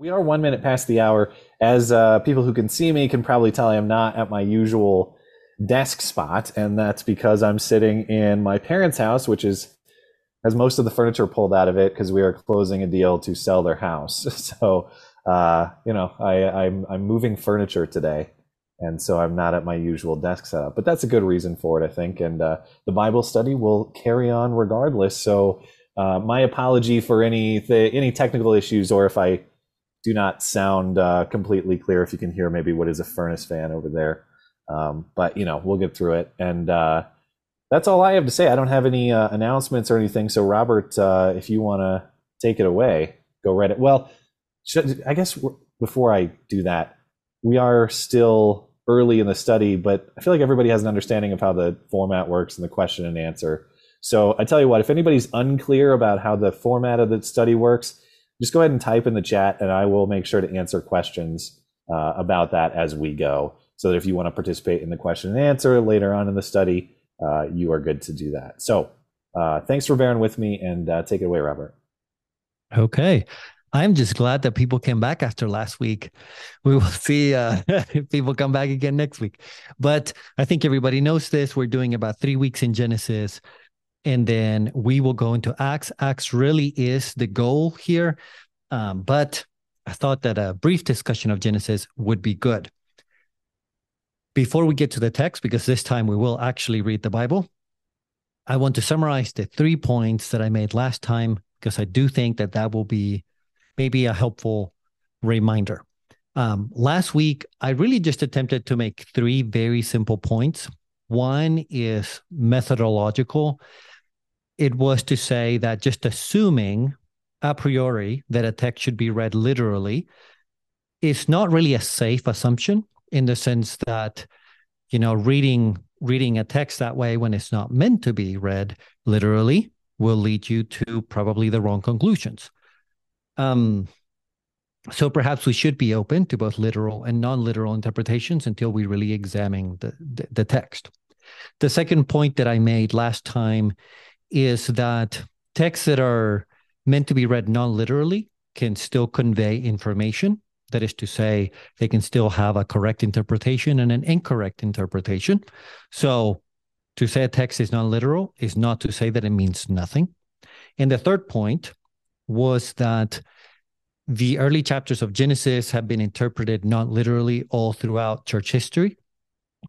We are one minute past the hour. As uh, people who can see me can probably tell, I am not at my usual desk spot, and that's because I'm sitting in my parents' house, which is has most of the furniture pulled out of it because we are closing a deal to sell their house. So, uh, you know, I, I'm I'm moving furniture today, and so I'm not at my usual desk setup. But that's a good reason for it, I think. And uh, the Bible study will carry on regardless. So, uh, my apology for any th- any technical issues, or if I do not sound uh, completely clear if you can hear maybe what is a furnace fan over there. Um, but you know, we'll get through it. And uh, that's all I have to say. I don't have any uh, announcements or anything. So Robert, uh, if you want to take it away, go right it. Well, should, I guess before I do that, we are still early in the study, but I feel like everybody has an understanding of how the format works and the question and answer. So I tell you what, if anybody's unclear about how the format of the study works, just go ahead and type in the chat and I will make sure to answer questions uh, about that as we go. So that if you want to participate in the question and answer later on in the study, uh, you are good to do that. So uh, thanks for bearing with me and uh, take it away, Robert. Okay. I'm just glad that people came back after last week. We will see uh, if people come back again next week. But I think everybody knows this. We're doing about three weeks in Genesis and then we will go into Acts. Acts really is the goal here, um, but I thought that a brief discussion of Genesis would be good. Before we get to the text, because this time we will actually read the Bible, I want to summarize the three points that I made last time because I do think that that will be maybe a helpful reminder. Um, last week, I really just attempted to make three very simple points. One is methodological, it was to say that just assuming a priori that a text should be read literally is not really a safe assumption in the sense that you know reading reading a text that way when it's not meant to be read literally will lead you to probably the wrong conclusions. Um so perhaps we should be open to both literal and non-literal interpretations until we really examine the, the, the text. The second point that i made last time is that texts that are meant to be read non literally can still convey information. That is to say, they can still have a correct interpretation and an incorrect interpretation. So, to say a text is non literal is not to say that it means nothing. And the third point was that the early chapters of Genesis have been interpreted non literally all throughout church history,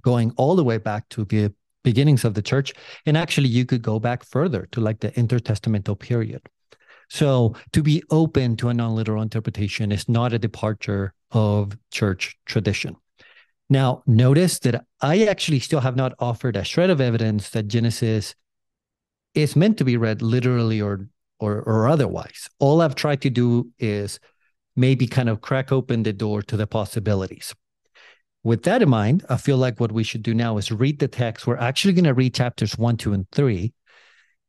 going all the way back to the beginnings of the church. And actually, you could go back further to like the intertestamental period. So to be open to a non literal interpretation is not a departure of church tradition. Now, notice that I actually still have not offered a shred of evidence that Genesis is meant to be read literally or, or, or otherwise. All I've tried to do is maybe kind of crack open the door to the possibilities. With that in mind, I feel like what we should do now is read the text. We're actually going to read chapters one, two, and three.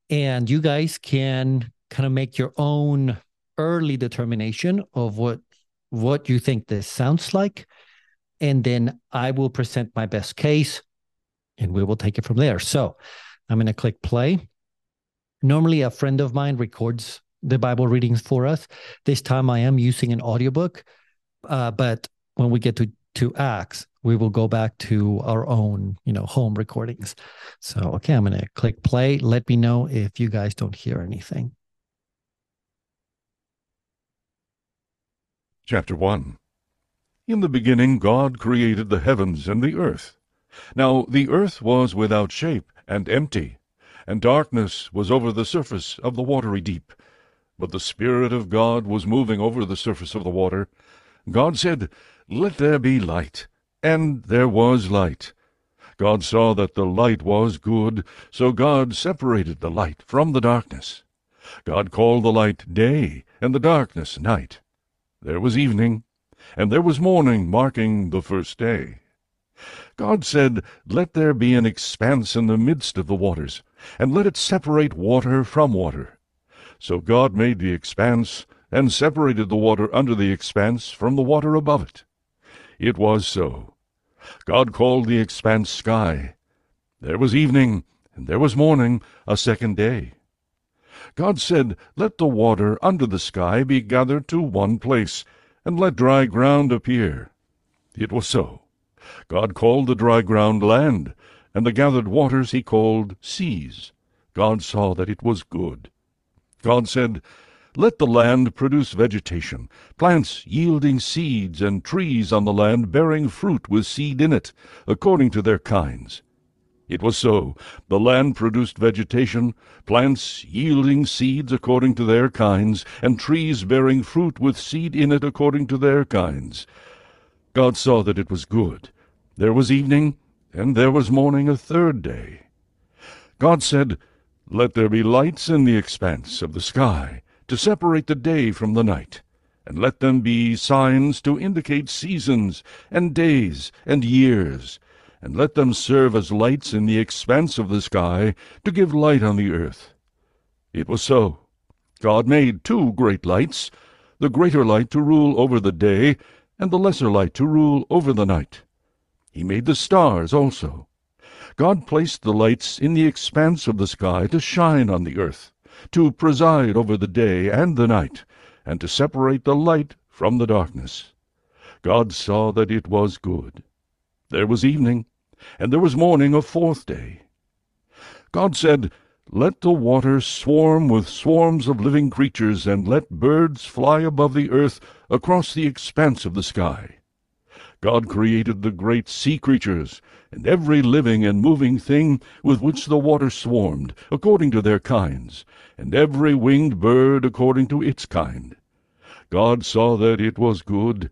And you guys can kind of make your own early determination of what what you think this sounds like. And then I will present my best case and we will take it from there. So I'm going to click play. Normally, a friend of mine records the Bible readings for us. This time I am using an audiobook. Uh, but when we get to to Acts, we will go back to our own, you know, home recordings. So, okay, I'm going to click play. Let me know if you guys don't hear anything. Chapter 1 In the beginning God created the heavens and the earth. Now the earth was without shape and empty, and darkness was over the surface of the watery deep. But the Spirit of God was moving over the surface of the water. God said, let there be light. And there was light. God saw that the light was good, so God separated the light from the darkness. God called the light day, and the darkness night. There was evening, and there was morning, marking the first day. God said, Let there be an expanse in the midst of the waters, and let it separate water from water. So God made the expanse, and separated the water under the expanse from the water above it. It was so. God called the expanse sky. There was evening, and there was morning, a second day. God said, Let the water under the sky be gathered to one place, and let dry ground appear. It was so. God called the dry ground land, and the gathered waters he called seas. God saw that it was good. God said, Let the land produce vegetation, plants yielding seeds, and trees on the land bearing fruit with seed in it, according to their kinds. It was so. The land produced vegetation, plants yielding seeds according to their kinds, and trees bearing fruit with seed in it according to their kinds. God saw that it was good. There was evening, and there was morning a third day. God said, Let there be lights in the expanse of the sky, to separate the day from the night, and let them be signs to indicate seasons, and days, and years, and let them serve as lights in the expanse of the sky, to give light on the earth. It was so. God made two great lights, the greater light to rule over the day, and the lesser light to rule over the night. He made the stars also. God placed the lights in the expanse of the sky to shine on the earth, to preside over the day and the night, and to separate the light from the darkness. God saw that it was good. There was evening, and there was morning a fourth day. God said, Let the waters swarm with swarms of living creatures, and let birds fly above the earth across the expanse of the sky. God created the great sea creatures, and every living and moving thing with which the water swarmed, according to their kinds, and every winged bird according to its kind. God saw that it was good.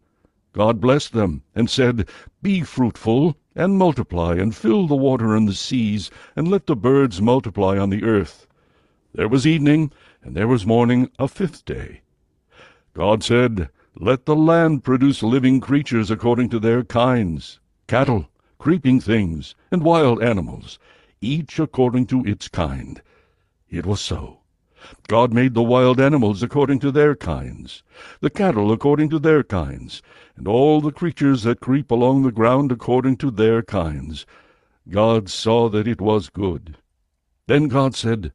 God blessed them, and said, Be fruitful, and multiply, and fill the water and the seas, and let the birds multiply on the earth. There was evening, and there was morning a fifth day. God said, let the land produce living creatures according to their kinds, cattle, creeping things, and wild animals, each according to its kind. It was so. God made the wild animals according to their kinds, the cattle according to their kinds, and all the creatures that creep along the ground according to their kinds. God saw that it was good. Then God said,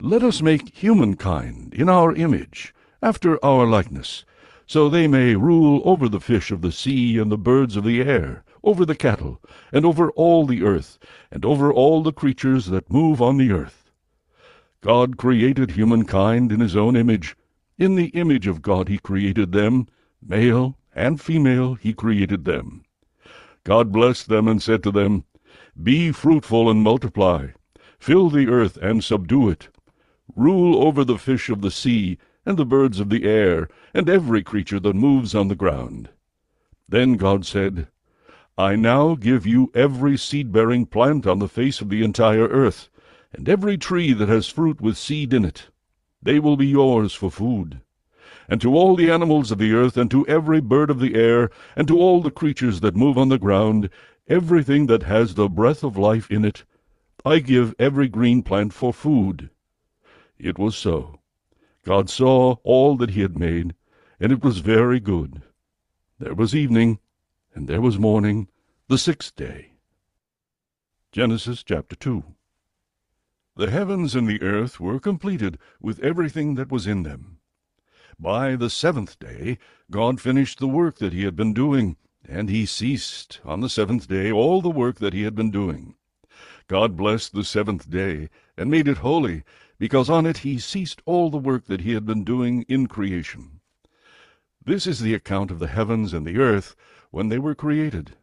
Let us make humankind in our image, after our likeness, so they may rule over the fish of the sea and the birds of the air, over the cattle, and over all the earth, and over all the creatures that move on the earth. God created humankind in his own image. In the image of God he created them, male and female he created them. God blessed them and said to them, Be fruitful and multiply, fill the earth and subdue it, rule over the fish of the sea, and the birds of the air, and every creature that moves on the ground. Then God said, I now give you every seed-bearing plant on the face of the entire earth, and every tree that has fruit with seed in it. They will be yours for food. And to all the animals of the earth, and to every bird of the air, and to all the creatures that move on the ground, everything that has the breath of life in it, I give every green plant for food. It was so. God saw all that he had made, and it was very good. There was evening, and there was morning, the sixth day. Genesis chapter 2 The heavens and the earth were completed with everything that was in them. By the seventh day God finished the work that he had been doing, and he ceased on the seventh day all the work that he had been doing. God blessed the seventh day, and made it holy, because on it he ceased all the work that he had been doing in creation. This is the account of the heavens and the earth when they were created.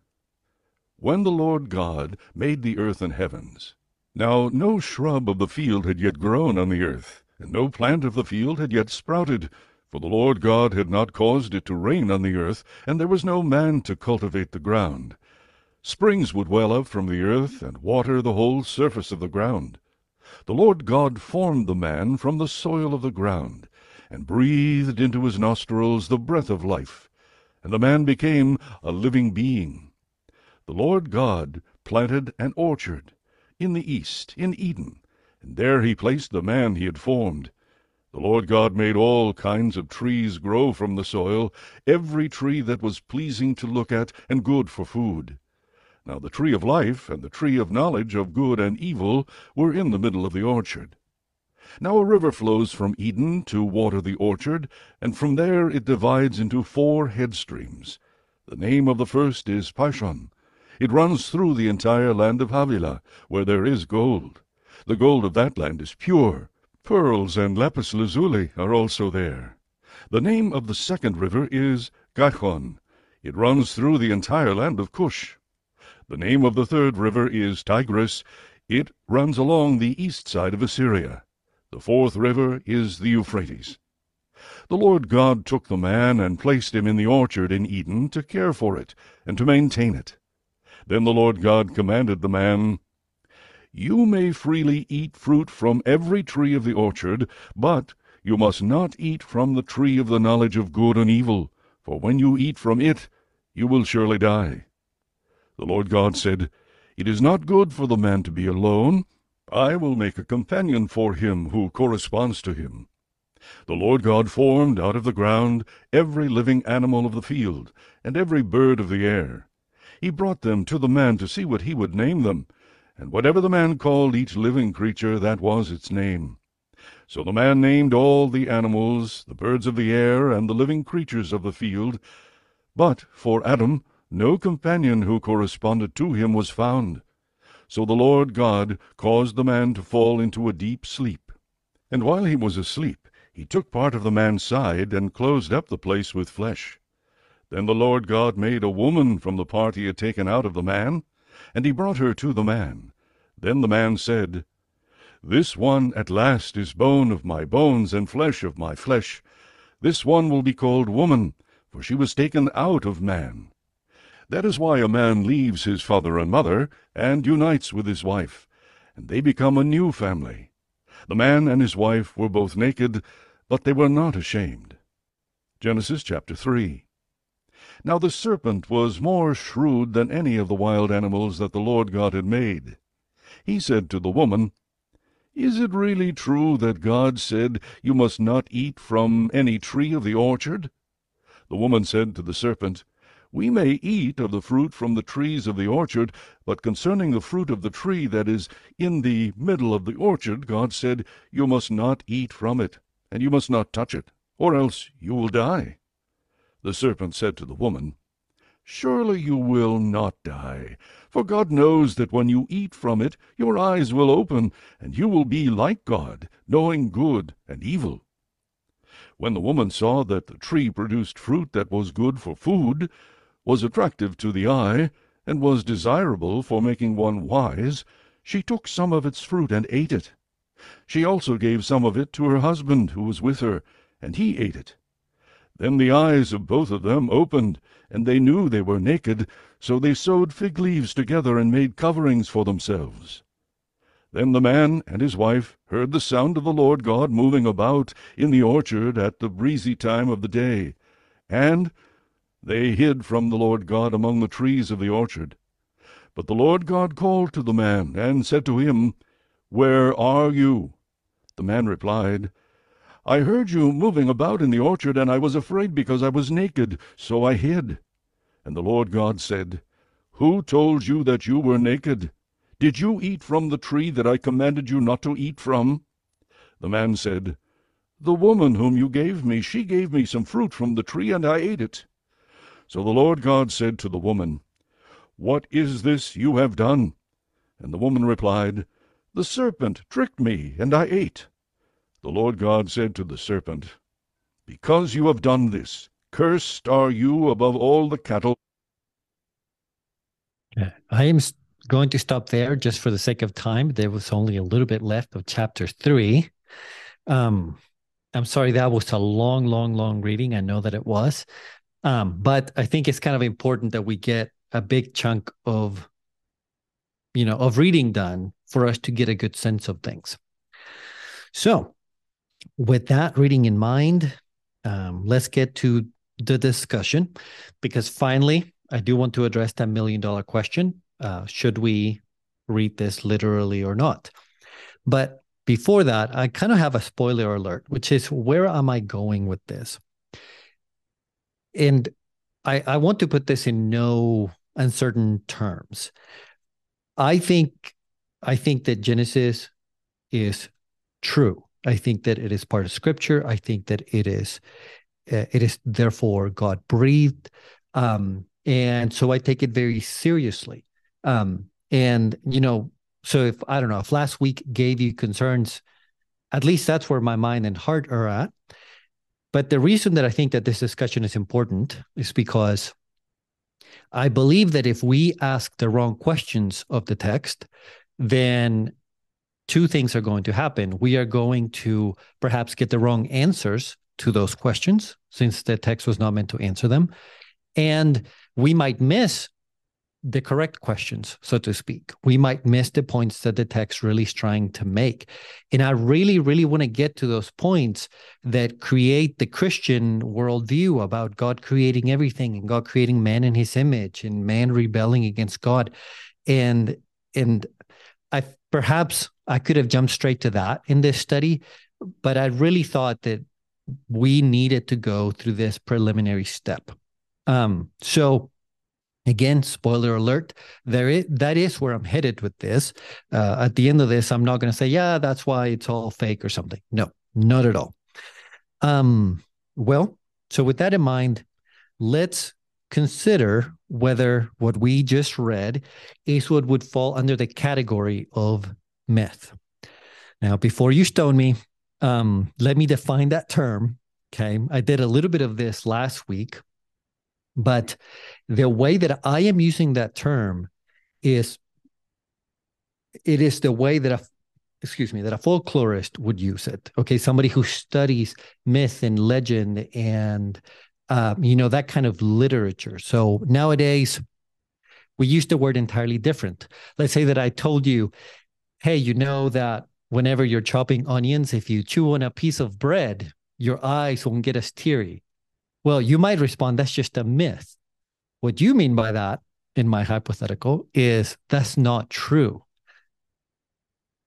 When the Lord God made the earth and heavens, now no shrub of the field had yet grown on the earth, and no plant of the field had yet sprouted, for the Lord God had not caused it to rain on the earth, and there was no man to cultivate the ground. Springs would well up from the earth, and water the whole surface of the ground. The Lord God formed the man from the soil of the ground, and breathed into his nostrils the breath of life, and the man became a living being. The Lord God planted an orchard in the east, in Eden, and there he placed the man he had formed. The Lord God made all kinds of trees grow from the soil, every tree that was pleasing to look at and good for food. Now the tree of life and the tree of knowledge of good and evil were in the middle of the orchard. Now a river flows from Eden to water the orchard, and from there it divides into four head streams. The name of the first is Pishon. It runs through the entire land of Havilah, where there is gold. The gold of that land is pure. Pearls and lapis lazuli are also there. The name of the second river is Gihon. It runs through the entire land of Cush. The name of the third river is Tigris. It runs along the east side of Assyria. The fourth river is the Euphrates. The Lord God took the man and placed him in the orchard in Eden to care for it and to maintain it. Then the Lord God commanded the man, You may freely eat fruit from every tree of the orchard, but you must not eat from the tree of the knowledge of good and evil, for when you eat from it, you will surely die. The Lord God said, It is not good for the man to be alone. I will make a companion for him who corresponds to him. The Lord God formed out of the ground every living animal of the field, and every bird of the air. He brought them to the man to see what he would name them, and whatever the man called each living creature, that was its name. So the man named all the animals, the birds of the air, and the living creatures of the field. But for Adam no companion who corresponded to him was found. So the Lord God caused the man to fall into a deep sleep. And while he was asleep, he took part of the man's side and closed up the place with flesh. Then the Lord God made a woman from the part he had taken out of the man, and he brought her to the man. Then the man said, This one at last is bone of my bones and flesh of my flesh. This one will be called woman, for she was taken out of man. That is why a man leaves his father and mother and unites with his wife, and they become a new family. The man and his wife were both naked, but they were not ashamed. Genesis chapter 3. Now the serpent was more shrewd than any of the wild animals that the Lord God had made. He said to the woman, Is it really true that God said, You must not eat from any tree of the orchard? The woman said to the serpent, we may eat of the fruit from the trees of the orchard, but concerning the fruit of the tree that is in the middle of the orchard, God said, You must not eat from it, and you must not touch it, or else you will die. The serpent said to the woman, Surely you will not die, for God knows that when you eat from it, your eyes will open, and you will be like God, knowing good and evil. When the woman saw that the tree produced fruit that was good for food, was attractive to the eye, and was desirable for making one wise, she took some of its fruit and ate it. She also gave some of it to her husband who was with her, and he ate it. Then the eyes of both of them opened, and they knew they were naked, so they sewed fig leaves together and made coverings for themselves. Then the man and his wife heard the sound of the Lord God moving about in the orchard at the breezy time of the day, and they hid from the Lord God among the trees of the orchard. But the Lord God called to the man, and said to him, Where are you? The man replied, I heard you moving about in the orchard, and I was afraid because I was naked, so I hid. And the Lord God said, Who told you that you were naked? Did you eat from the tree that I commanded you not to eat from? The man said, The woman whom you gave me, she gave me some fruit from the tree, and I ate it. So the Lord God said to the woman, What is this you have done? And the woman replied, The serpent tricked me, and I ate. The Lord God said to the serpent, Because you have done this, cursed are you above all the cattle. I am going to stop there just for the sake of time. There was only a little bit left of chapter three. Um, I'm sorry, that was a long, long, long reading. I know that it was. Um, but I think it's kind of important that we get a big chunk of, you know, of reading done for us to get a good sense of things. So, with that reading in mind, um, let's get to the discussion because finally, I do want to address that million dollar question. Uh, should we read this literally or not? But before that, I kind of have a spoiler alert, which is where am I going with this? and I, I want to put this in no uncertain terms. I think I think that Genesis is true. I think that it is part of Scripture. I think that it is uh, it is therefore God breathed, um, and so I take it very seriously. Um, and you know, so if I don't know if last week gave you concerns, at least that's where my mind and heart are at. But the reason that I think that this discussion is important is because I believe that if we ask the wrong questions of the text, then two things are going to happen. We are going to perhaps get the wrong answers to those questions since the text was not meant to answer them. And we might miss the correct questions, so to speak. We might miss the points that the text really is trying to make. And I really, really want to get to those points that create the Christian worldview about God creating everything and God creating man in his image and man rebelling against God. And and I perhaps I could have jumped straight to that in this study, but I really thought that we needed to go through this preliminary step. Um, so Again, spoiler alert, there is, that is where I'm headed with this. Uh, at the end of this, I'm not going to say, yeah, that's why it's all fake or something. No, not at all. Um, well, so with that in mind, let's consider whether what we just read what would fall under the category of myth. Now, before you stone me, um, let me define that term. Okay. I did a little bit of this last week but the way that I am using that term is it is the way that a excuse me that a folklorist would use it okay somebody who studies myth and legend and um, you know that kind of literature so nowadays we use the word entirely different let's say that i told you hey you know that whenever you're chopping onions if you chew on a piece of bread your eyes won't get as teary well, you might respond, that's just a myth. What you mean by that, in my hypothetical, is that's not true.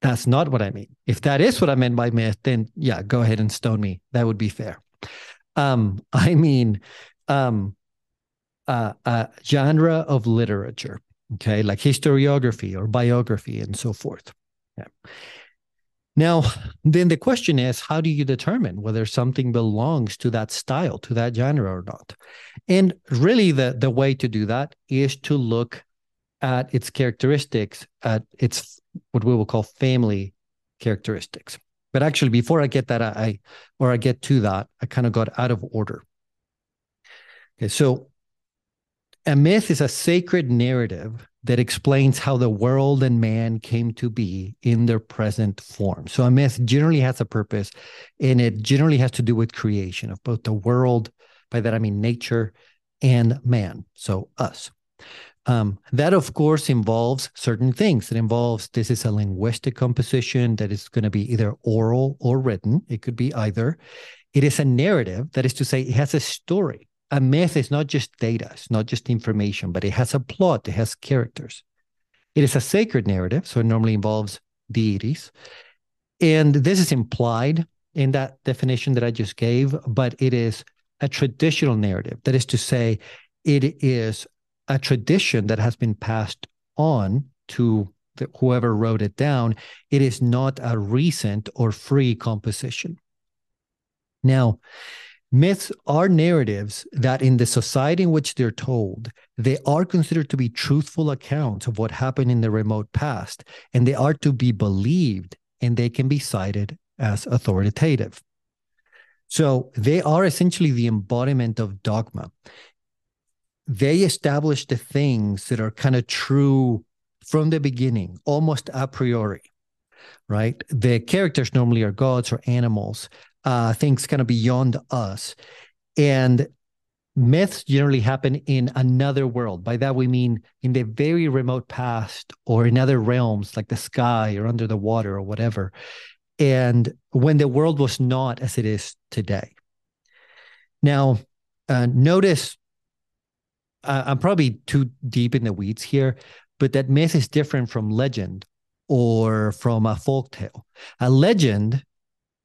That's not what I mean. If that is what I meant by myth, then yeah, go ahead and stone me. That would be fair. Um, I mean, um, uh, a genre of literature, okay, like historiography or biography and so forth. Yeah. Now, then the question is how do you determine whether something belongs to that style, to that genre or not? And really, the, the way to do that is to look at its characteristics, at its what we will call family characteristics. But actually, before I get that, I or I get to that, I kind of got out of order. Okay, so a myth is a sacred narrative that explains how the world and man came to be in their present form. So a myth generally has a purpose and it generally has to do with creation of both the world, by that I mean nature, and man, so us. Um, that, of course, involves certain things. It involves this is a linguistic composition that is going to be either oral or written. It could be either. It is a narrative, that is to say, it has a story a myth is not just data, it's not just information, but it has a plot, it has characters. It is a sacred narrative, so it normally involves deities. And this is implied in that definition that I just gave, but it is a traditional narrative. That is to say, it is a tradition that has been passed on to the, whoever wrote it down. It is not a recent or free composition. Now, Myths are narratives that, in the society in which they're told, they are considered to be truthful accounts of what happened in the remote past, and they are to be believed, and they can be cited as authoritative. So they are essentially the embodiment of dogma. They establish the things that are kind of true from the beginning, almost a priori, right? The characters normally are gods or animals uh, things kind of beyond us. And myths generally happen in another world. By that, we mean in the very remote past or in other realms like the sky or under the water or whatever. And when the world was not as it is today. Now, uh, notice uh, I'm probably too deep in the weeds here, but that myth is different from legend or from a folk tale. A legend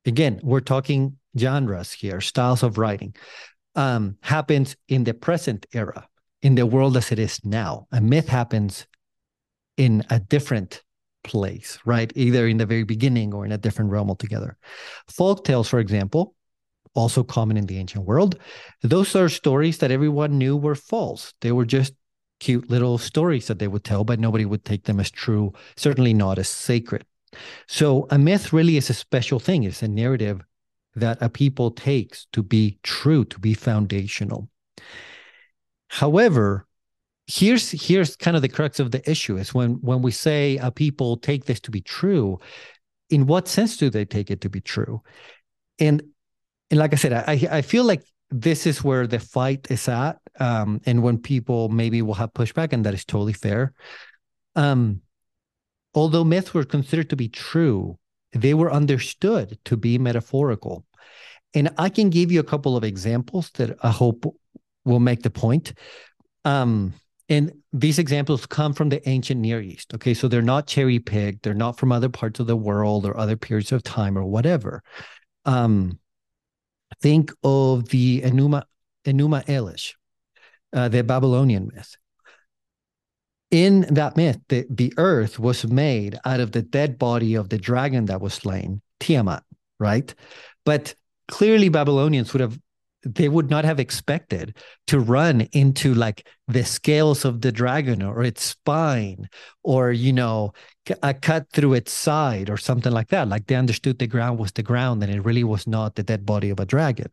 again, we're talking genres here, styles of writing, um, happens in the present era, in the world as it is now. A myth happens in a different place, right? Either in the very beginning or in a different realm altogether. Folk tales, for example, also common in the ancient world, those are stories that everyone knew were false. They were just cute little stories that they would tell, but nobody would take them as true, certainly not as sacred. So a myth really is a special thing. It's a narrative that a people takes to be true, to be foundational. However, here's here's kind of the crux of the issue is when when we say a people take this to be true, in what sense do they take it to be true? And and like I said, I I feel like this is where the fight is at, um, and when people maybe will have pushback, and that is totally fair. Um, although myths were considered to be true, they were understood to be metaphorical. And I can give you a couple of examples that I hope will make the point. Um, and these examples come from the ancient Near East. Okay. So they're not cherry picked, they're not from other parts of the world or other periods of time or whatever. Um, think of the Enuma, Enuma Elish, uh, the Babylonian myth in that myth, the, the earth was made out of the dead body of the dragon that was slain, Tiamat, right? But clearly, Babylonians would have they would not have expected to run into like the scales of the dragon or its spine or you know a cut through its side or something like that like they understood the ground was the ground and it really was not the dead body of a dragon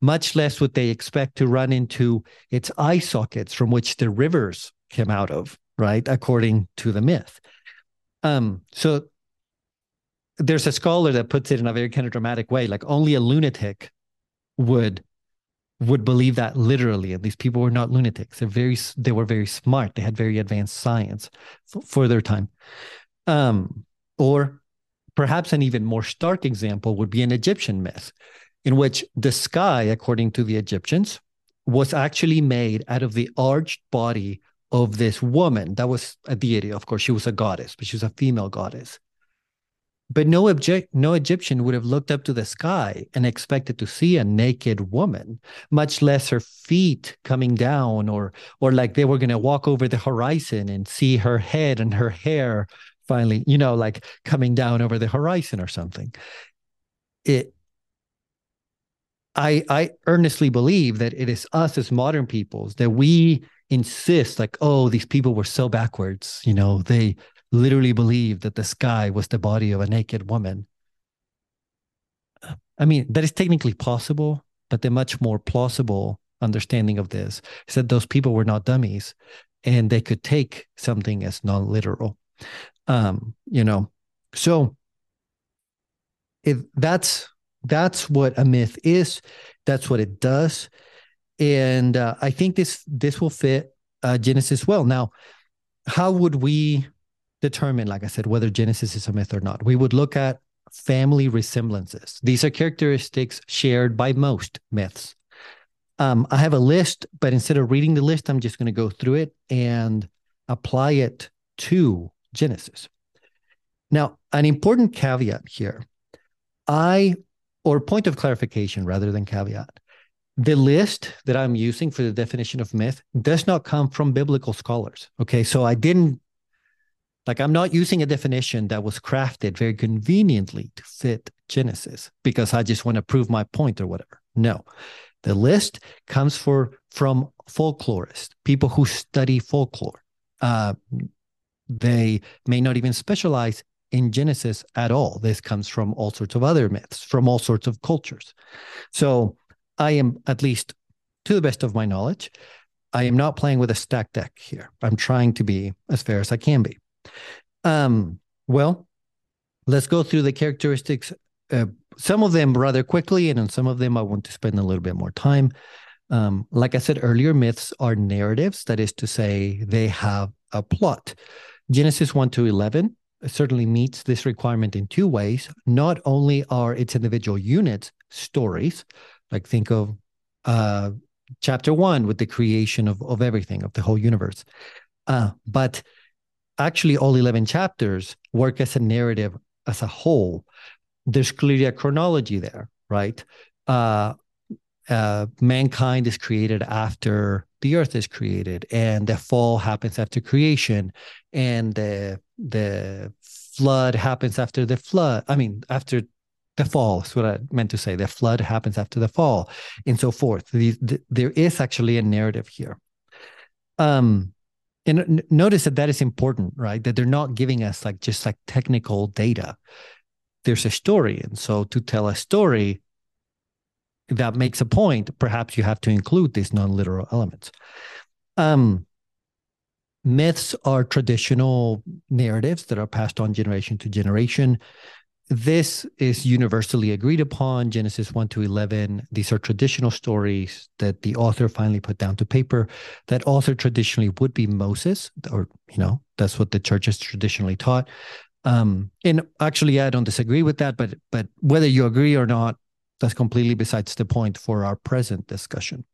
much less would they expect to run into its eye sockets from which the rivers came out of right? According to the myth. Um, so there's a scholar that puts it in a very kind of dramatic way, like only a lunatic would would believe that literally. And these people were not lunatics. They're very they were very smart. They had very advanced science f- for their time. Um, or perhaps an even more stark example would be an Egyptian myth, in which the sky, according to the Egyptians, was actually made out of the arched body of this woman that was a deity. Of course, she was a goddess, but she was a female goddess. But no object, no Egyptian would have looked up to the sky and expected to see a naked woman, much less her feet coming down, or or like they were going to walk over the horizon and see her head and her hair finally, you know, like coming down over the horizon or something. It I I earnestly believe that it is us as modern peoples that we insist like oh these people were so backwards you know they literally believed that the sky was the body of a naked woman. I mean that is technically possible but the much more plausible understanding of this is that those people were not dummies and they could take something as non-literal. Um you know so if that's that's what a myth is that's what it does. And uh, I think this this will fit uh, Genesis well. Now, how would we determine, like I said, whether Genesis is a myth or not? We would look at family resemblances. These are characteristics shared by most myths. Um, I have a list, but instead of reading the list, I'm just going to go through it and apply it to Genesis. Now, an important caveat here, I, or point of clarification rather than caveat, the list that I'm using for the definition of myth does not come from biblical scholars. Okay. So I didn't, like, I'm not using a definition that was crafted very conveniently to fit Genesis because I just want to prove my point or whatever. No. The list comes for from folklorists, people who study folklore. Uh, they may not even specialize in Genesis at all. This comes from all sorts of other myths, from all sorts of cultures. So I am, at least to the best of my knowledge, I am not playing with a stack deck here. I'm trying to be as fair as I can be. Um, well, let's go through the characteristics. Uh, some of them rather quickly, and on some of them I want to spend a little bit more time. Um, like I said earlier, myths are narratives. That is to say, they have a plot. Genesis 1 to 11 certainly meets this requirement in two ways. Not only are its individual units stories, like think of uh, chapter one with the creation of, of everything, of the whole universe. Uh, but actually, all 11 chapters work as a narrative as a whole. There's clearly a chronology there, right? Uh, uh, mankind is created after the earth is created, and the fall happens after creation, and the the flood happens after the flood. I mean, after the fall is what I meant to say. The flood happens after the fall, and so forth. The, the, there is actually a narrative here. Um, and n- notice that that is important, right? That they're not giving us like just like technical data. There's a story, and so to tell a story that makes a point, perhaps you have to include these non-literal elements. Um, myths are traditional narratives that are passed on generation to generation this is universally agreed upon genesis 1 to 11 these are traditional stories that the author finally put down to paper that author traditionally would be moses or you know that's what the church has traditionally taught. Um and actually i don't disagree with that but but whether you agree or not that's completely besides the point for our present discussion.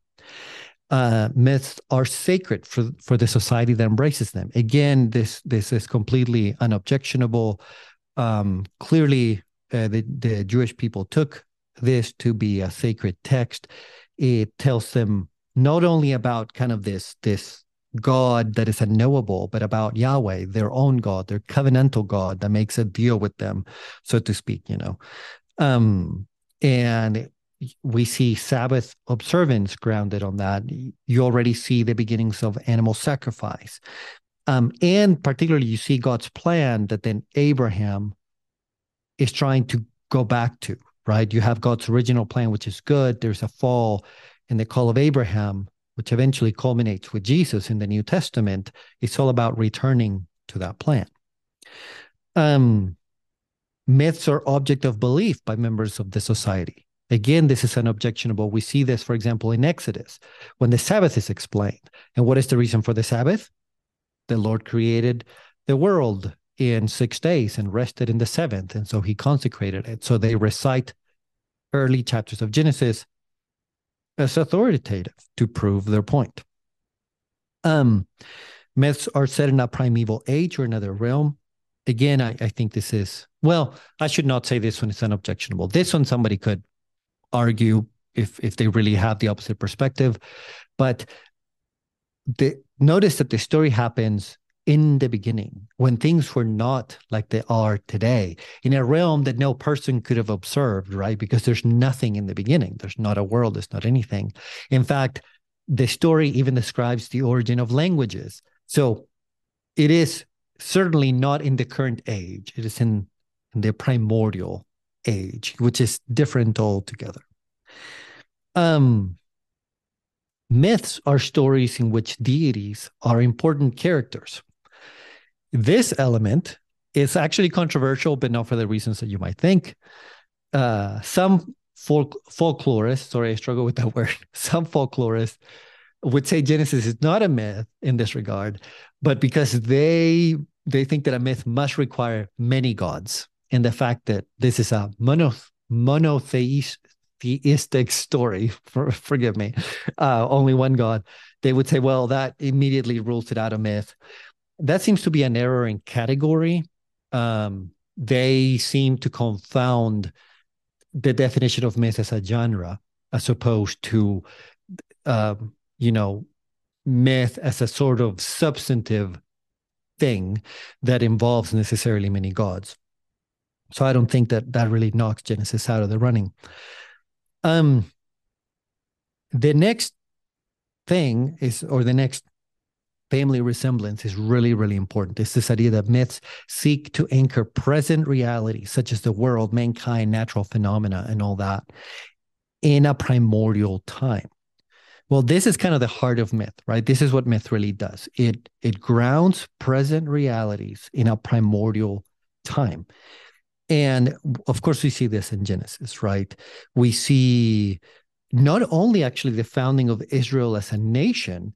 Uh, myths are sacred for for the society that embraces them. Again, this this is completely unobjectionable um, clearly uh, the, the Jewish people took this to be a sacred text. It tells them not only about kind of this this God that is unknowable, but about Yahweh, their own God, their covenantal God that makes a deal with them, so to speak, you know. Um, and we see Sabbath observance grounded on that. You already see the beginnings of animal sacrifice. Um, and particularly, you see God's plan that then Abraham is trying to go back to, right? You have God's original plan, which is good. There's a fall in the call of Abraham, which eventually culminates with Jesus in the New Testament. It's all about returning to that plan. Um, myths are object of belief by members of the society. Again, this is unobjectionable. We see this, for example, in Exodus when the Sabbath is explained. And what is the reason for the Sabbath? The Lord created the world in six days and rested in the seventh. And so he consecrated it. So they recite early chapters of Genesis as authoritative to prove their point. Um, myths are set in a primeval age or another realm. Again, I, I think this is, well, I should not say this one is unobjectionable. This one, somebody could argue if if they really have the opposite perspective. But the notice that the story happens in the beginning when things were not like they are today in a realm that no person could have observed right? Because there's nothing in the beginning. There's not a world. There's not anything. In fact the story even describes the origin of languages. So it is certainly not in the current age. It is in, the primordial age which is different altogether. Um Myths are stories in which deities are important characters. This element is actually controversial, but not for the reasons that you might think. Uh, some folk- folklorists, sorry, I struggle with that word, some folklorists would say Genesis is not a myth in this regard, but because they they think that a myth must require many gods, and the fact that this is a mono, monotheist theistic story, for, forgive me, uh, only one God, they would say, well, that immediately rules it out of myth. That seems to be an error in category. Um, they seem to confound the definition of myth as a genre as opposed to, um, you know, myth as a sort of substantive thing that involves necessarily many gods. So I don't think that that really knocks Genesis out of the running. Um, the next thing is, or the next family resemblance is really, really important. It's this idea that myths seek to anchor present realities, such as the world, mankind, natural phenomena, and all that, in a primordial time. Well, this is kind of the heart of myth, right? This is what myth really does. It it grounds present realities in a primordial time. And of course, we see this in Genesis, right? We see not only actually the founding of Israel as a nation,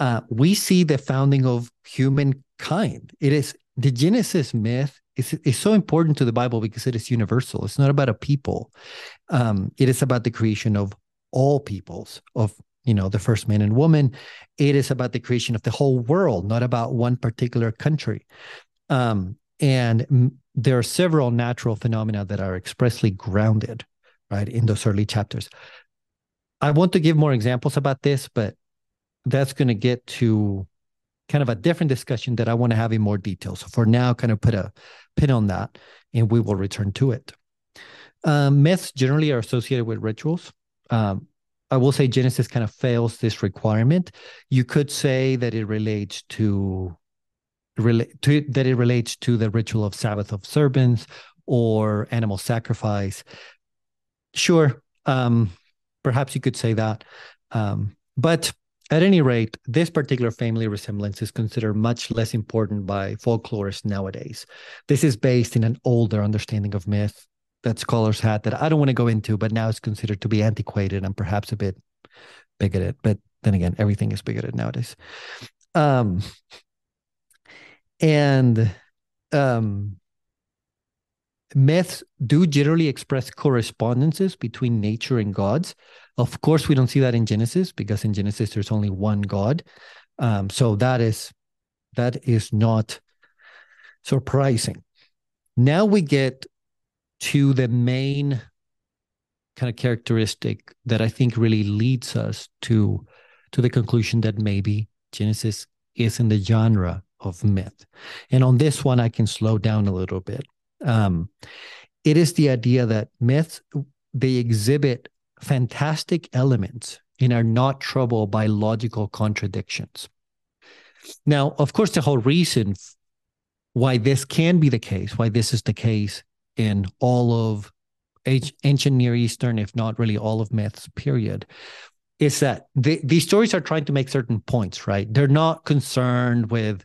uh, we see the founding of humankind. It is the Genesis myth is, is so important to the Bible because it is universal. It's not about a people. Um, it is about the creation of all peoples, of you know the first man and woman. It is about the creation of the whole world, not about one particular country. Um, and there are several natural phenomena that are expressly grounded, right, in those early chapters. I want to give more examples about this, but that's going to get to kind of a different discussion that I want to have in more detail. So for now, kind of put a pin on that and we will return to it. Um, myths generally are associated with rituals. Um, I will say Genesis kind of fails this requirement. You could say that it relates to, to that it relates to the ritual of Sabbath observance or animal sacrifice. Sure, um, perhaps you could say that, um, but at any rate, this particular family resemblance is considered much less important by folklorists nowadays. This is based in an older understanding of myth that scholars had that I don't want to go into, but now it's considered to be antiquated and perhaps a bit bigoted. But then again, everything is bigoted nowadays. Um, and um, myths do generally express correspondences between nature and gods. Of course, we don't see that in Genesis because in Genesis there's only one God. Um, so that is that is not surprising. Now we get to the main kind of characteristic that I think really leads us to to the conclusion that maybe Genesis is in the genre of myth. And on this one, I can slow down a little bit. Um, it is the idea that myths they exhibit fantastic elements and are not troubled by logical contradictions. Now, of course, the whole reason why this can be the case, why this is the case in all of ancient Near Eastern, if not really all of myths, period, is that these stories are trying to make certain points, right? They're not concerned with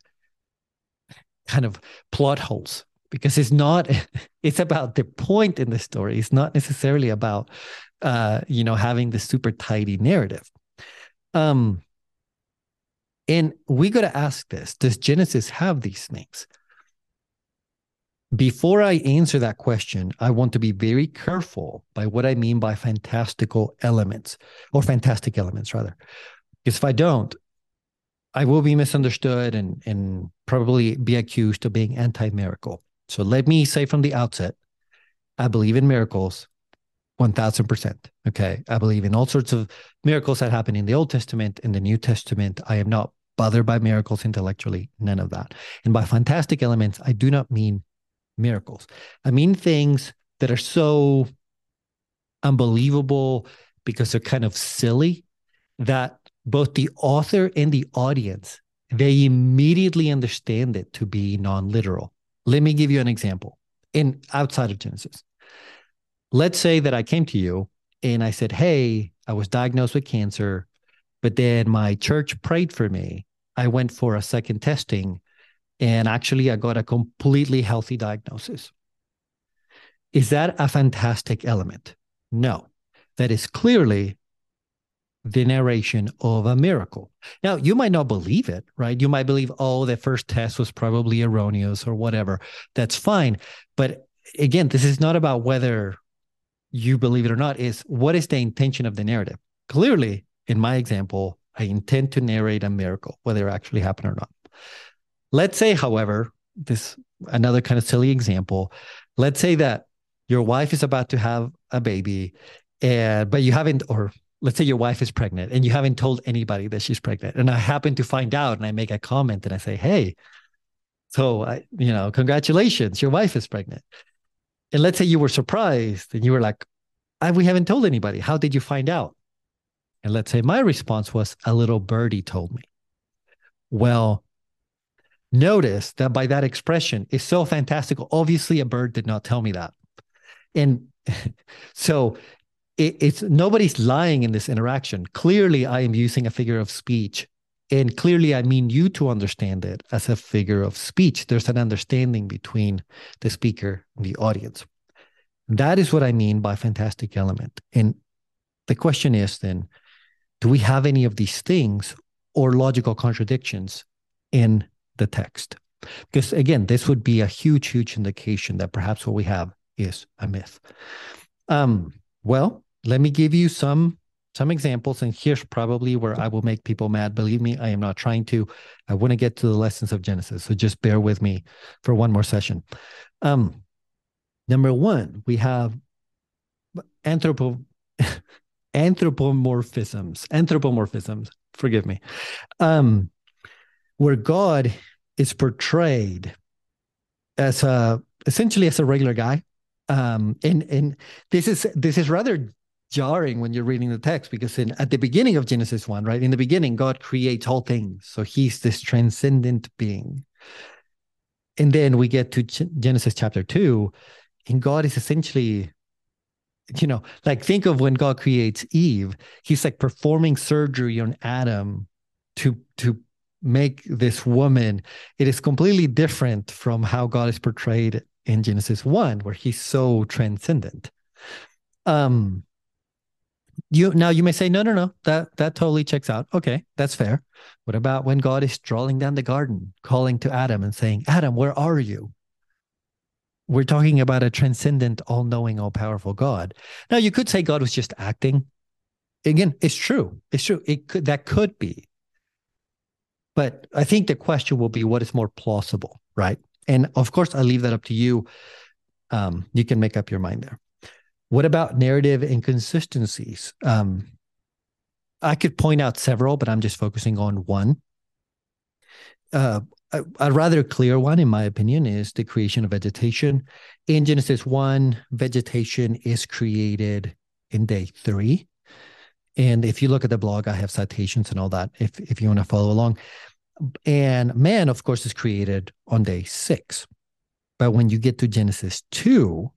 kind of plot holes because it's not it's about the point in the story. It's not necessarily about uh you know having the super tidy narrative. Um and we got to ask this does genesis have these things before i answer that question i want to be very careful by what i mean by fantastical elements or fantastic elements rather. Because if i don't i will be misunderstood and and probably be accused of being anti-miracle so let me say from the outset, I believe in miracles 1000%. Okay. I believe in all sorts of miracles that happen in the Old Testament, in the New Testament. I am not bothered by miracles intellectually, none of that. And by fantastic elements, I do not mean miracles. I mean things that are so unbelievable because they're kind of silly that both the author and the audience they immediately understand it to be non-literal let me give you an example in outside of Genesis. Let's say that I came to you and I said, Hey, I was diagnosed with cancer, but then my church prayed for me. I went for a second testing and actually I got a completely healthy diagnosis. Is that a fantastic element? No, that is clearly the narration of a miracle. Now, you might not believe it, right? You might believe, oh, the first test was probably erroneous or whatever. That's fine. But again, this is not about whether you believe it or not, is what is the intention of the narrative? Clearly, in my example, I intend to narrate a miracle, whether it actually happened or not. Let's say, however, this another kind of silly example. Let's say that your wife is about to have a baby, and but you haven't, or let's say your wife is pregnant and you haven't told anybody that she's pregnant. And i happen to find out and i make a comment and i say hey so i you know congratulations your wife is pregnant. And let's say you were surprised and you were like ah, we haven't told anybody. How did you find out? And let's say my response was a little birdie told me. Well notice that by that expression is so fantastical. Obviously a bird did not tell me that. And so it, it's nobody's lying in this interaction. Clearly, I am using a figure of speech. And clearly, I mean you to understand it as a figure of speech. There's an understanding between the speaker and the audience. That is what I mean by fantastic element. And the question is then do we have any of these things or logical contradictions in the text? Because again, this would be a huge, huge indication that perhaps what we have is a myth. Um, well, let me give you some some examples and here's probably where i will make people mad. Believe me i am not trying to. I want to get to the lessons of genesis so just bear with me for one more session. Um number one we have anthropo anthropomorphisms anthropomorphisms forgive me. Um where God is portrayed as a essentially as a regular guy. Um, and and this is this is rather jarring when you're reading the text because in at the beginning of Genesis one, right? In the beginning, God creates all things, so He's this transcendent being. And then we get to Genesis chapter two, and God is essentially you know, like think of when God creates Eve, he's like performing surgery on Adam to to make this woman. It is completely different from how God is portrayed in Genesis 1, where he's so transcendent. Um you now you may say, no, no, no, that that totally checks out. Okay, that's fair. What about when God is strolling down the garden, calling to Adam and saying, Adam, where are you? we're talking about a transcendent, all knowing, all powerful God. Now, you could say God was just acting. Again, it's true. It's true. It could, that could be. But I think the question will be what is more plausible, right? And of course, I leave that up to you. Um, you can make up your mind there. What about narrative inconsistencies? Um, I could point out several, but I'm just focusing on one. Uh, a, a, rather clear one, in my opinion, is the creation of vegetation. In Genesis 1, vegetation is created in day three. And if you look at the blog, I have citations and all that if, if you want to follow along. And man, of course, is created on day six. But when you get to Genesis 2,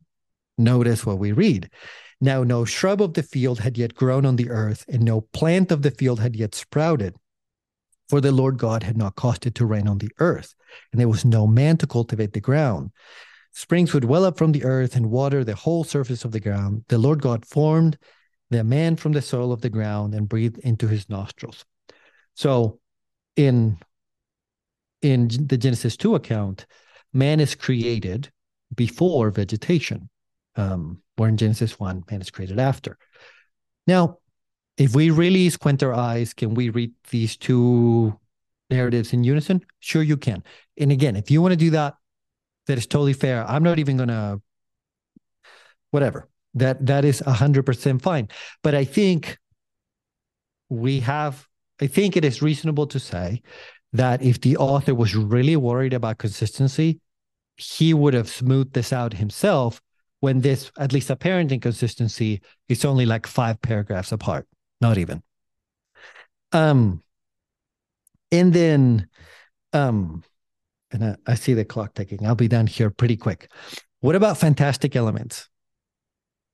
notice what we read. Now, no shrub of the field had yet grown on the earth, and no plant of the field had yet sprouted for the Lord God had not caused it to rain on the earth, and there was no man to cultivate the ground. Springs would well up from the earth and water the whole surface of the ground. The Lord God formed the man from the soil of the ground and breathed into his nostrils. So in in the Genesis 2 account, man is created before vegetation. Um, where in Genesis 1, and is created after. Now, if we really squint our eyes, can we read these two narratives in unison? Sure, you can. And again, if you want to do that, that is totally fair. I'm not even gonna whatever. That that is a hundred percent fine. But I think we have I think it is reasonable to say that if the author was really worried about consistency, he would have smoothed this out himself when this at least apparent inconsistency is only like five paragraphs apart not even. Um, and then, um, and I, I see the clock ticking. I'll be done here pretty quick. What about fantastic elements?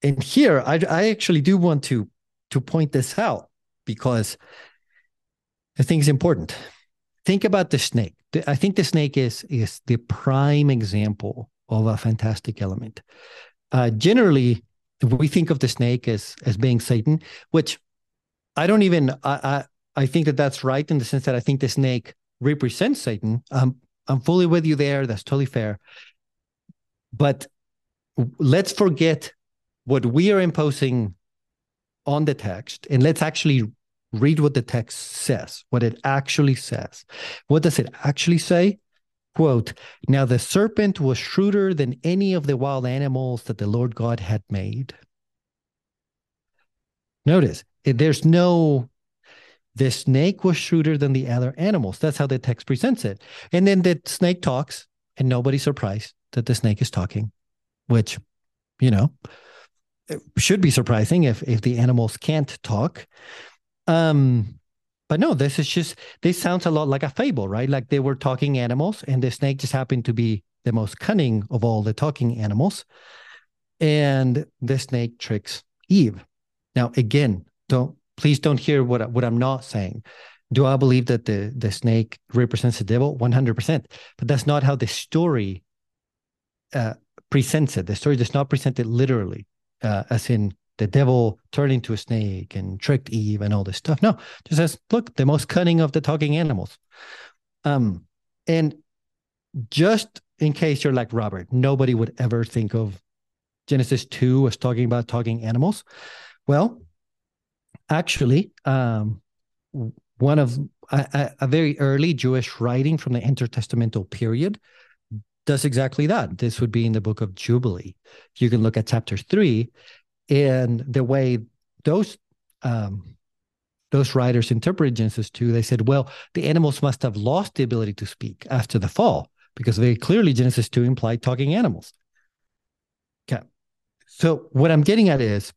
And here, I, I actually do want to to point this out because I think it's important. Think about the snake. I think the snake is is the prime example of a fantastic element. Uh, generally, we think of the snake as as being Satan, which I don't even I, I I think that that's right in the sense that I think the snake represents Satan. Um, I'm fully with you there. That's totally fair. But let's forget what we are imposing on the text and let's actually read what the text says, what it actually says. What does it actually say? Quote, now the serpent was shrewder than any of the wild animals that the Lord God had made. Notice, there's no the snake was shrewder than the other animals. That's how the text presents it. And then the snake talks, and nobody's surprised that the snake is talking, which, you know, should be surprising if if the animals can't talk. Um, but no, this is just this sounds a lot like a fable, right? Like they were talking animals, and the snake just happened to be the most cunning of all the talking animals. And the snake tricks Eve. Now, again, don't please don't hear what what I'm not saying. Do I believe that the the snake represents the devil? One hundred percent. But that's not how the story uh, presents it. The story does not present it literally, uh, as in the devil turned into a snake and tricked Eve and all this stuff. No, just says, look, the most cunning of the talking animals. Um, and just in case you're like Robert, nobody would ever think of Genesis 2 as talking about talking animals. Well, actually, um, one of a, a very early Jewish writing from the intertestamental period does exactly that. This would be in the book of Jubilee. You can look at chapter 3 in the way those um, those writers interpret Genesis 2, they said, well, the animals must have lost the ability to speak after the fall, because very clearly Genesis 2 implied talking animals. Okay. So what I'm getting at is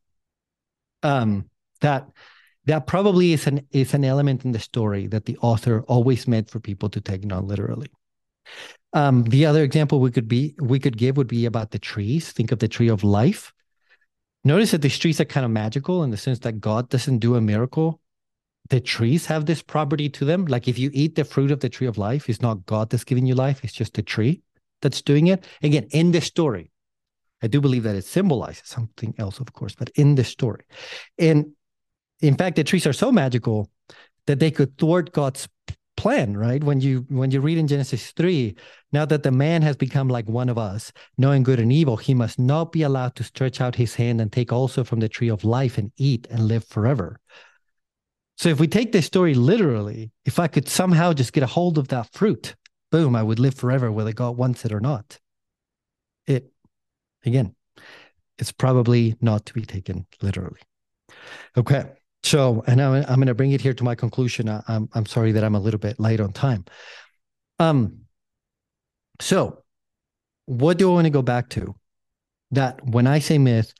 um, that that probably is an is an element in the story that the author always meant for people to take non-literally. Um, the other example we could be we could give would be about the trees. Think of the tree of life. Notice that the trees are kind of magical in the sense that God doesn't do a miracle. The trees have this property to them. Like if you eat the fruit of the tree of life, it's not God that's giving you life, it's just the tree that's doing it. Again, in the story, I do believe that it symbolizes something else, of course, but in the story. And in fact, the trees are so magical that they could thwart God's plan, right? When you when you read in Genesis 3, now that the man has become like one of us, knowing good and evil, he must not be allowed to stretch out his hand and take also from the tree of life and eat and live forever. So if we take this story literally, if I could somehow just get a hold of that fruit, boom, I would live forever whether God wants it or not. It again, it's probably not to be taken literally. Okay. So, and I'm, I'm going to bring it here to my conclusion. I, I'm, I'm sorry that I'm a little bit late on time. Um, so, what do I want to go back to? That when I say myth,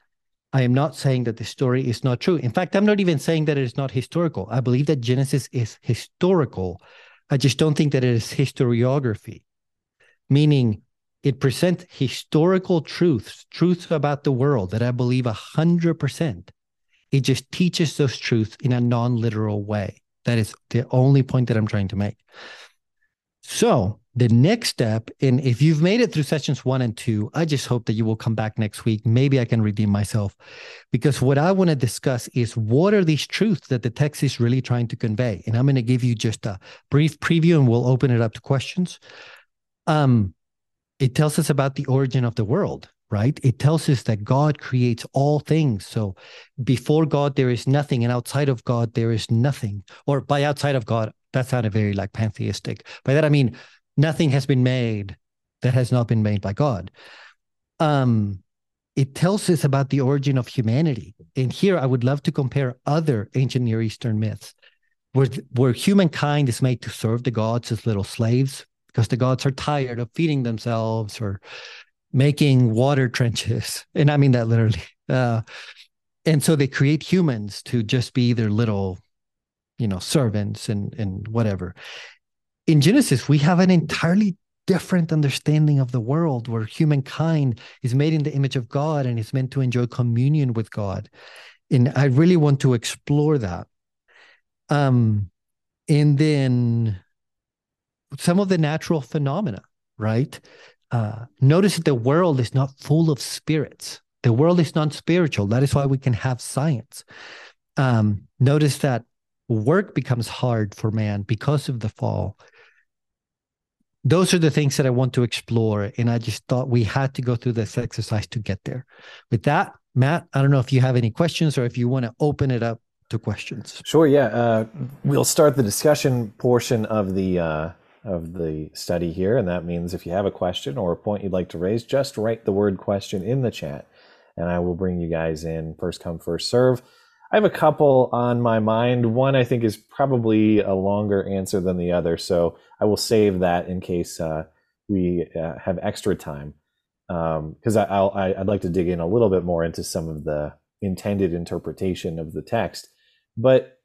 I am not saying that the story is not true. In fact, I'm not even saying that it is not historical. I believe that Genesis is historical. I just don't think that it is historiography, meaning it presents historical truths, truths about the world that I believe 100%. It just teaches those truths in a non literal way. That is the only point that I'm trying to make. So, the next step, and if you've made it through sessions one and two, I just hope that you will come back next week. Maybe I can redeem myself because what I want to discuss is what are these truths that the text is really trying to convey? And I'm going to give you just a brief preview and we'll open it up to questions. Um, it tells us about the origin of the world right? It tells us that God creates all things. So before God, there is nothing, and outside of God, there is nothing. Or by outside of God, that sounded very like pantheistic. By that I mean nothing has been made that has not been made by God. Um, it tells us about the origin of humanity. And here I would love to compare other ancient Near Eastern myths where, where humankind is made to serve the gods as little slaves because the gods are tired of feeding themselves or making water trenches. And I mean that literally. Uh, and so they create humans to just be their little, you know, servants and, and whatever. In Genesis, we have an entirely different understanding of the world where humankind is made in the image of God and is meant to enjoy communion with God. And I really want to explore that. Um, and then some of the natural phenomena, right? Uh, notice that the world is not full of spirits. The world is not spiritual. That is why we can have science. Um, notice that work becomes hard for man because of the fall. Those are the things that I want to explore. And I just thought we had to go through this exercise to get there. With that, Matt, I don't know if you have any questions or if you want to open it up to questions. Sure. Yeah. Uh, we'll start the discussion portion of the uh, of the study here. And that means if you have a question or a point you'd like to raise, just write the word question in the chat and I will bring you guys in first come, first serve. I have a couple on my mind. One I think is probably a longer answer than the other. So I will save that in case uh, we uh, have extra time. Because um, I, I'd like to dig in a little bit more into some of the intended interpretation of the text. But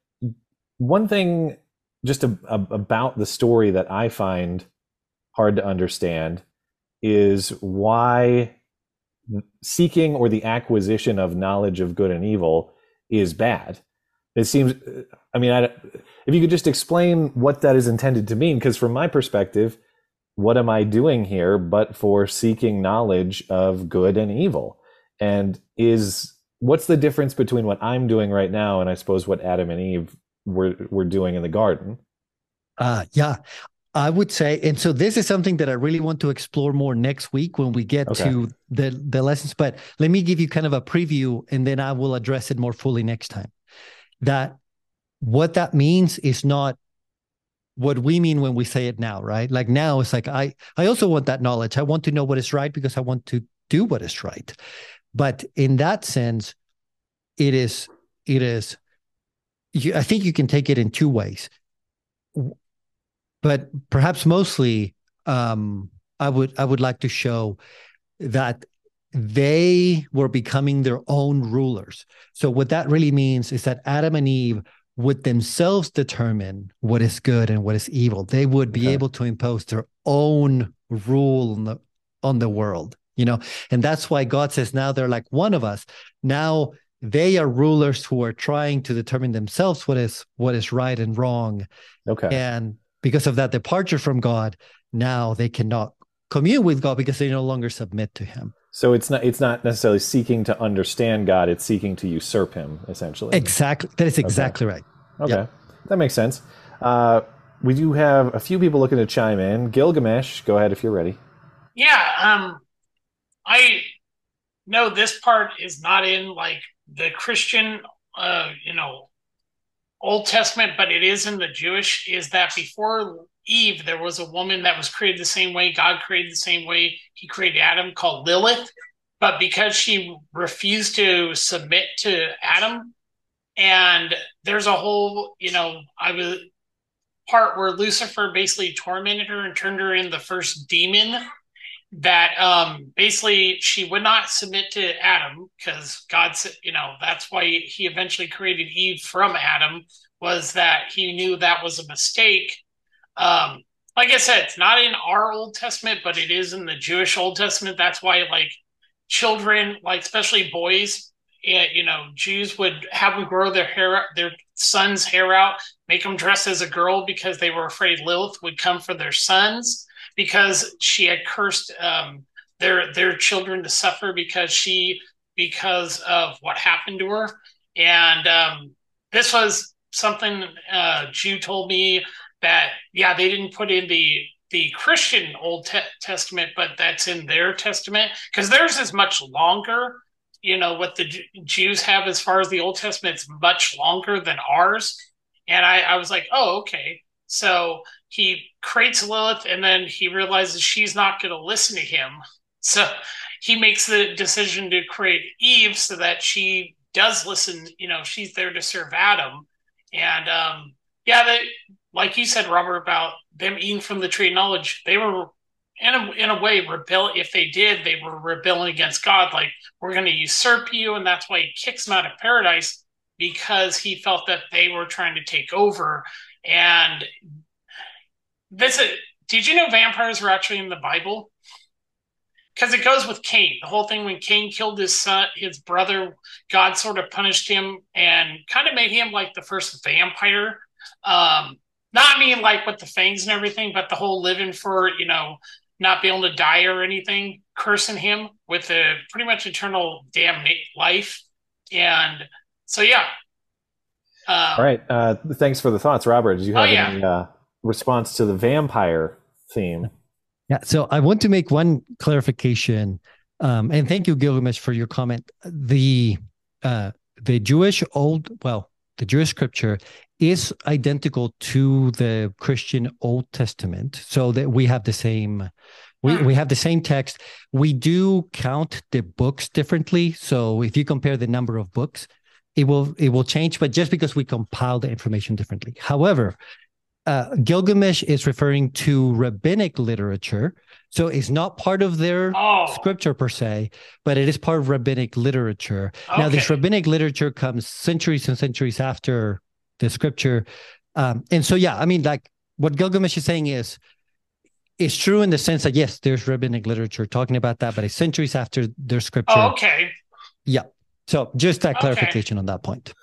one thing just a, a, about the story that I find hard to understand is why seeking or the acquisition of knowledge of good and evil is bad. It seems, I mean, I, if you could just explain what that is intended to mean, because from my perspective, what am I doing here but for seeking knowledge of good and evil? And is what's the difference between what I'm doing right now and I suppose what Adam and Eve were were doing in the garden. Uh yeah. I would say, and so this is something that I really want to explore more next week when we get okay. to the the lessons. But let me give you kind of a preview, and then I will address it more fully next time. That what that means is not what we mean when we say it now, right? Like now, it's like I I also want that knowledge. I want to know what is right because I want to do what is right. But in that sense, it is it is you, I think you can take it in two ways, but perhaps mostly, um, I would I would like to show that they were becoming their own rulers. So what that really means is that Adam and Eve would themselves determine what is good and what is evil. They would be okay. able to impose their own rule on the on the world, you know. And that's why God says now they're like one of us. Now they are rulers who are trying to determine themselves what is what is right and wrong. Okay. And because of that departure from God, now they cannot commune with God because they no longer submit to him. So it's not it's not necessarily seeking to understand God, it's seeking to usurp him, essentially. Exactly. That is exactly okay. right. Okay. Yep. That makes sense. Uh, we do have a few people looking to chime in. Gilgamesh, go ahead if you're ready. Yeah, um I know this part is not in like the Christian uh, you know, Old Testament, but it is in the Jewish, is that before Eve, there was a woman that was created the same way. God created the same way He created Adam, called Lilith. But because she refused to submit to Adam, and there's a whole, you know, I was part where Lucifer basically tormented her and turned her in the first demon. That um, basically she would not submit to Adam because God said, you know, that's why he eventually created Eve from Adam, was that he knew that was a mistake um, like I said, it's not in our Old Testament, but it is in the Jewish Old Testament. That's why, like, children, like especially boys, eh, you know, Jews would have them grow their hair, their son's hair out, make them dress as a girl because they were afraid Lilith would come for their sons because she had cursed um, their their children to suffer because she because of what happened to her. And um, this was something uh, Jew told me that yeah they didn't put in the the Christian Old Te- Testament, but that's in their testament because theirs is much longer. You know what the J- Jews have as far as the Old Testament, is much longer than ours. And I, I was like, oh, okay. So he creates Lilith, and then he realizes she's not going to listen to him. So he makes the decision to create Eve so that she does listen. You know, she's there to serve Adam. And um, yeah, they, like you said, Robert, about them eating from the tree of knowledge, they were in a, in a way rebel. If they did, they were rebelling against God. Like we're going to usurp you, and that's why he kicks them out of paradise because he felt that they were trying to take over. And this, did you know vampires were actually in the Bible? Because it goes with Cain. The whole thing when Cain killed his son, his brother, God sort of punished him and kind of made him like the first vampire. Um, not mean like with the fangs and everything, but the whole living for, you know, not being able to die or anything, cursing him with a pretty much eternal damn life. And so, yeah. Um, All right. Uh, thanks for the thoughts, Robert. Did you have oh, yeah. any uh, response to the vampire theme? Yeah. So I want to make one clarification. Um, and thank you, Gilgamesh, for your comment. The uh, the Jewish old, well, the Jewish scripture is identical to the Christian Old Testament, so that we have the same we, we have the same text. We do count the books differently. So if you compare the number of books, it will it will change, but just because we compile the information differently. However, uh, Gilgamesh is referring to rabbinic literature, so it's not part of their oh. scripture per se, but it is part of rabbinic literature. Okay. Now, this rabbinic literature comes centuries and centuries after the scripture. Um, and so, yeah, I mean, like what Gilgamesh is saying is, it's true in the sense that yes, there's rabbinic literature talking about that, but it's centuries after their scripture. Oh, okay. Yeah. So just that clarification okay. on that point.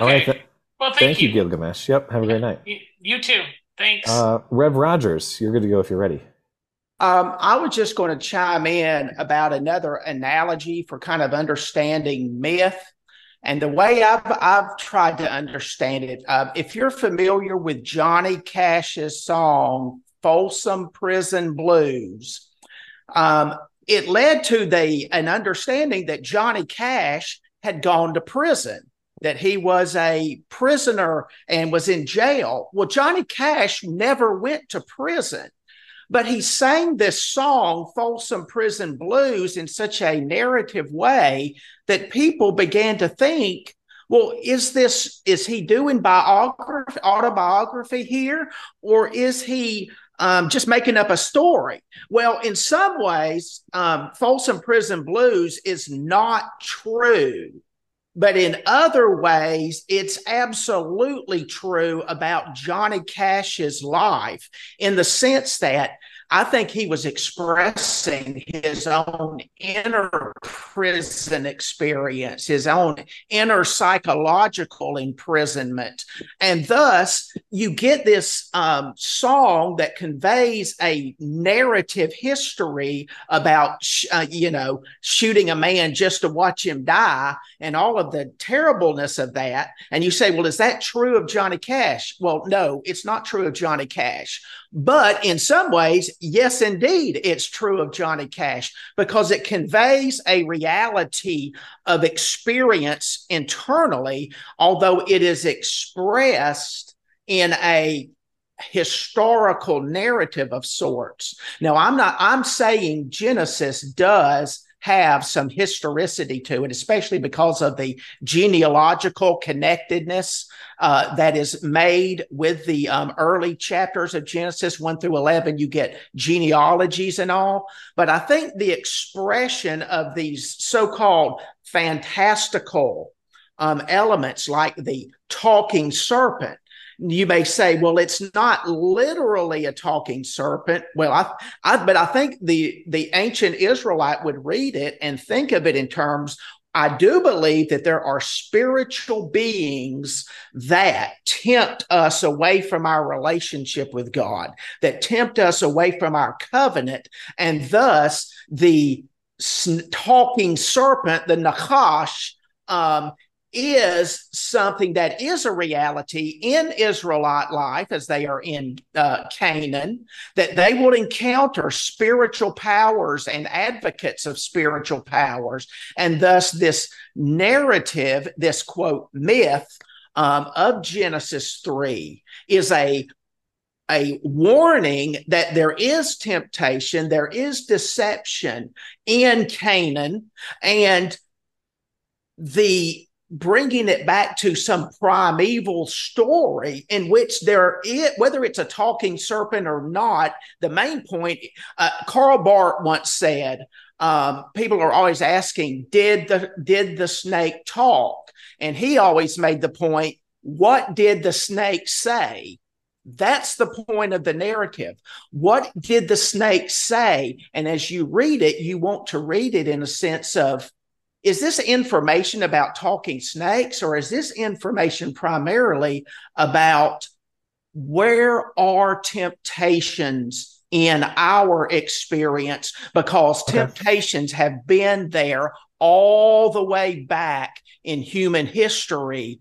Okay. All right. Th- well, thank, thank you. you. Gilgamesh. Yep. Have a great night. You, you too. Thanks. Uh, Rev Rogers, you're good to go if you're ready. Um, I was just going to chime in about another analogy for kind of understanding myth and the way I've, I've tried to understand it, uh, if you're familiar with Johnny Cash's song, Folsom Prison Blues, um, it led to the an understanding that Johnny Cash had gone to prison, that he was a prisoner and was in jail. Well, Johnny Cash never went to prison. But he sang this song, Folsom Prison Blues, in such a narrative way that people began to think, well, is this is he doing biography autobiography here, or is he um, just making up a story? Well, in some ways, um, Folsom Prison Blues is not true. But in other ways, it's absolutely true about Johnny Cash's life in the sense that I think he was expressing his own inner prison experience, his own inner psychological imprisonment. And thus, you get this um, song that conveys a narrative history about, uh, you know, shooting a man just to watch him die and all of the terribleness of that. And you say, well, is that true of Johnny Cash? Well, no, it's not true of Johnny Cash. But in some ways, yes, indeed, it's true of Johnny Cash because it conveys a reality of experience internally, although it is expressed in a historical narrative of sorts. Now, I'm not, I'm saying Genesis does have some historicity to it, especially because of the genealogical connectedness uh, that is made with the um, early chapters of Genesis 1 through 11. You get genealogies and all. But I think the expression of these so called fantastical um, elements like the talking serpent you may say, well, it's not literally a talking serpent. Well, I, I, but I think the the ancient Israelite would read it and think of it in terms. I do believe that there are spiritual beings that tempt us away from our relationship with God, that tempt us away from our covenant, and thus the talking serpent, the Nachash, um, is something that is a reality in Israelite life as they are in uh, Canaan, that they will encounter spiritual powers and advocates of spiritual powers. And thus, this narrative, this quote, myth um, of Genesis 3 is a a warning that there is temptation, there is deception in Canaan, and the bringing it back to some primeval story in which there is, whether it's a talking serpent or not, the main point, uh, Karl Barth once said, um, people are always asking, did the, did the snake talk? And he always made the point, what did the snake say? That's the point of the narrative. What did the snake say? And as you read it, you want to read it in a sense of is this information about talking snakes or is this information primarily about where are temptations in our experience because okay. temptations have been there all the way back in human history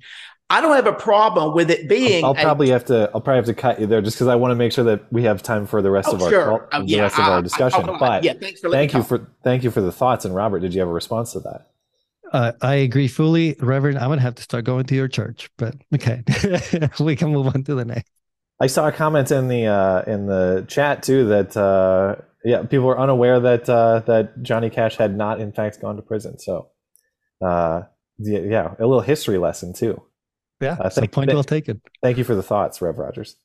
I don't have a problem with it being. I'll, I'll probably have to. I'll probably have to cut you there, just because I want to make sure that we have time for the rest oh, of our sure. Oh, the yeah, rest of our discussion. I, but yeah, thanks for thank you for thank you for the thoughts. And Robert, did you have a response to that? Uh, I agree fully, Reverend. I'm gonna have to start going to your church, but okay, we can move on to the next. I saw a comment in the uh, in the chat too that uh, yeah, people were unaware that uh, that Johnny Cash had not in fact gone to prison. So uh, yeah, a little history lesson too. Yeah, uh, thank, point well taken. Thank you for the thoughts, Rev Rogers.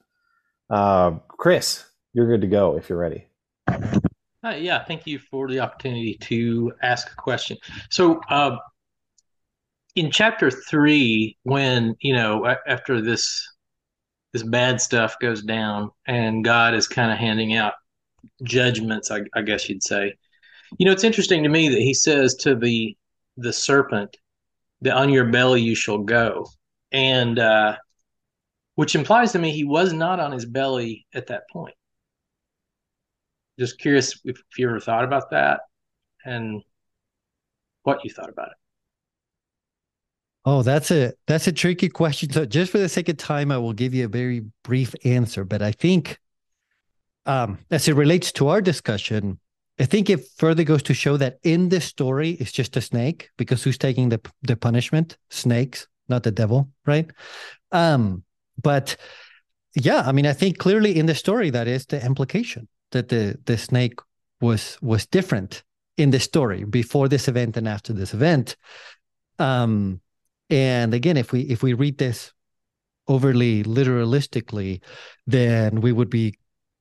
Um, Chris, you're good to go if you're ready. Uh, yeah, thank you for the opportunity to ask a question. So, uh, in chapter three, when you know after this this bad stuff goes down and God is kind of handing out judgments, I, I guess you'd say. You know, it's interesting to me that he says to the the serpent that on your belly you shall go, and uh, which implies to me he was not on his belly at that point. Just curious if, if you ever thought about that and what you thought about it. Oh, that's a that's a tricky question. So just for the sake of time, I will give you a very brief answer. But I think um, as it relates to our discussion, I think it further goes to show that in this story, it's just a snake because who's taking the the punishment? Snakes, not the devil, right? Um, but yeah, I mean, I think clearly in the story that is the implication that the the snake was was different in the story before this event and after this event. Um, And again, if we if we read this overly literalistically, then we would be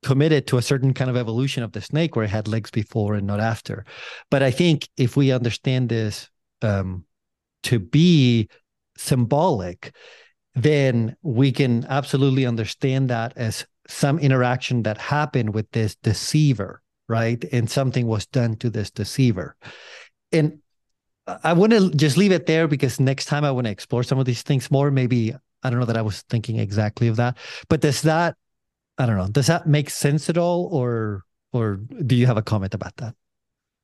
committed to a certain kind of evolution of the snake where it had legs before and not after. But I think if we understand this um, to be symbolic, then we can absolutely understand that as some interaction that happened with this deceiver, right? And something was done to this deceiver. And I want to just leave it there because next time I want to explore some of these things more. Maybe I don't know that I was thinking exactly of that, but does that I don't know. Does that make sense at all, or or do you have a comment about that?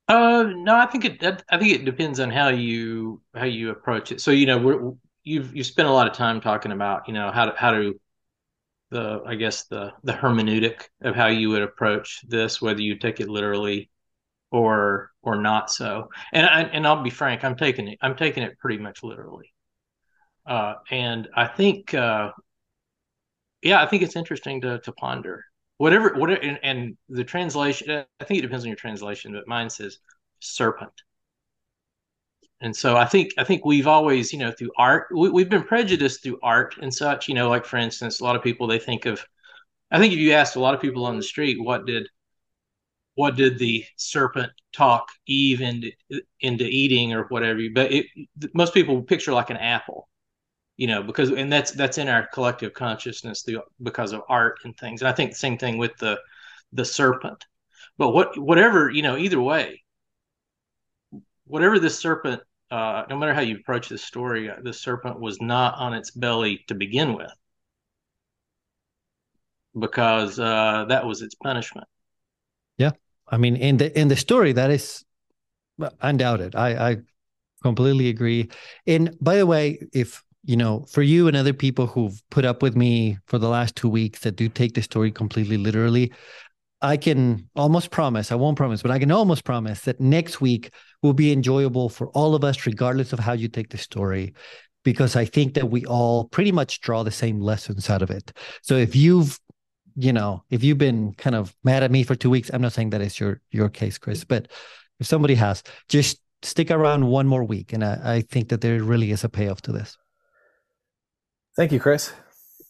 Uh, no, I think it. I think it depends on how you how you approach it. So you know, we're, you've you've spent a lot of time talking about you know how to how to the I guess the the hermeneutic of how you would approach this, whether you take it literally or or not so. And I, and I'll be frank, I'm taking it I'm taking it pretty much literally. Uh, and I think uh, yeah, I think it's interesting to to ponder. Whatever, whatever, and, and the translation. I think it depends on your translation, but mine says serpent. And so I think I think we've always, you know, through art, we, have been prejudiced through art and such. You know, like for instance, a lot of people they think of. I think if you asked a lot of people on the street, what did what did the serpent talk Eve into into eating or whatever? But it, most people picture like an apple, you know because and that's that's in our collective consciousness through, because of art and things and i think the same thing with the the serpent but what whatever you know either way whatever this serpent uh, no matter how you approach this story uh, the serpent was not on its belly to begin with because uh, that was its punishment i mean in the in the story that is undoubted i i completely agree and by the way if you know, for you and other people who've put up with me for the last two weeks that do take the story completely literally, I can almost promise, I won't promise, but I can almost promise that next week will be enjoyable for all of us, regardless of how you take the story, because I think that we all pretty much draw the same lessons out of it. So if you've you know, if you've been kind of mad at me for two weeks, I'm not saying that is your your case, Chris, but if somebody has, just stick around one more week, and I, I think that there really is a payoff to this. Thank you, Chris.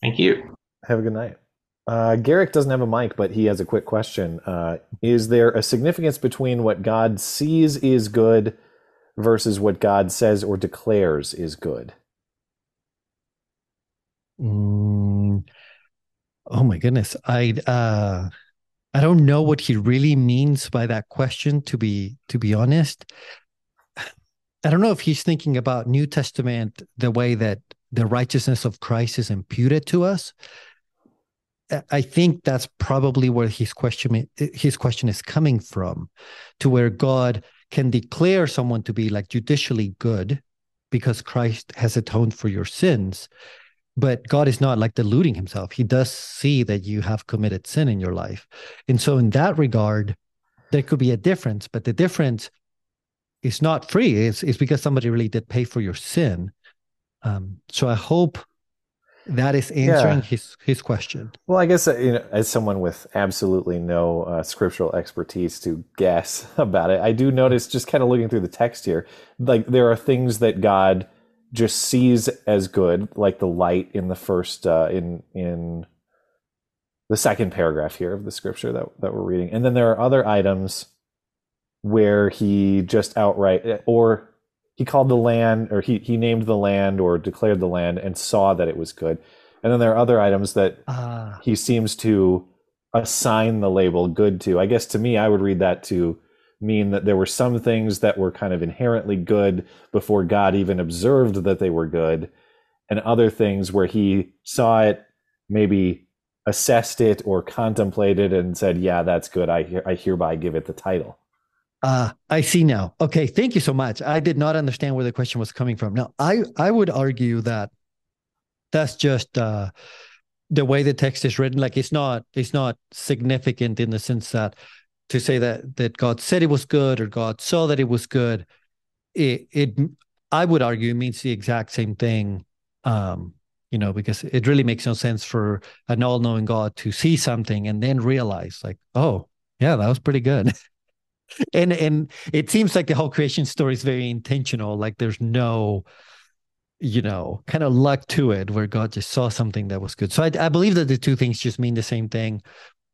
Thank you. Have a good night. Uh, Garrick doesn't have a mic, but he has a quick question. Uh, is there a significance between what God sees is good versus what God says or declares is good? Mm, oh my goodness, I uh, I don't know what he really means by that question. To be to be honest, I don't know if he's thinking about New Testament the way that the righteousness of Christ is imputed to us. I think that's probably where his question his question is coming from, to where God can declare someone to be like judicially good because Christ has atoned for your sins. But God is not like deluding himself. He does see that you have committed sin in your life. And so, in that regard, there could be a difference, but the difference is not free. It's, it's because somebody really did pay for your sin. Um, so I hope that is answering yeah. his his question. Well, I guess uh, you know, as someone with absolutely no uh, scriptural expertise to guess about it, I do notice just kind of looking through the text here, like there are things that God just sees as good, like the light in the first uh, in in the second paragraph here of the scripture that that we're reading, and then there are other items where he just outright or he called the land or he, he named the land or declared the land and saw that it was good. And then there are other items that uh. he seems to assign the label good to. I guess to me i would read that to mean that there were some things that were kind of inherently good before god even observed that they were good and other things where he saw it maybe assessed it or contemplated and said yeah that's good i, I hereby give it the title uh, I see now. Okay, thank you so much. I did not understand where the question was coming from. Now, I I would argue that that's just uh, the way the text is written. Like it's not it's not significant in the sense that to say that that God said it was good or God saw that it was good. It it I would argue means the exact same thing. Um, you know, because it really makes no sense for an all-knowing God to see something and then realize, like, oh, yeah, that was pretty good. and and it seems like the whole creation story is very intentional like there's no you know, kind of luck to it where God just saw something that was good. So I, I believe that the two things just mean the same thing.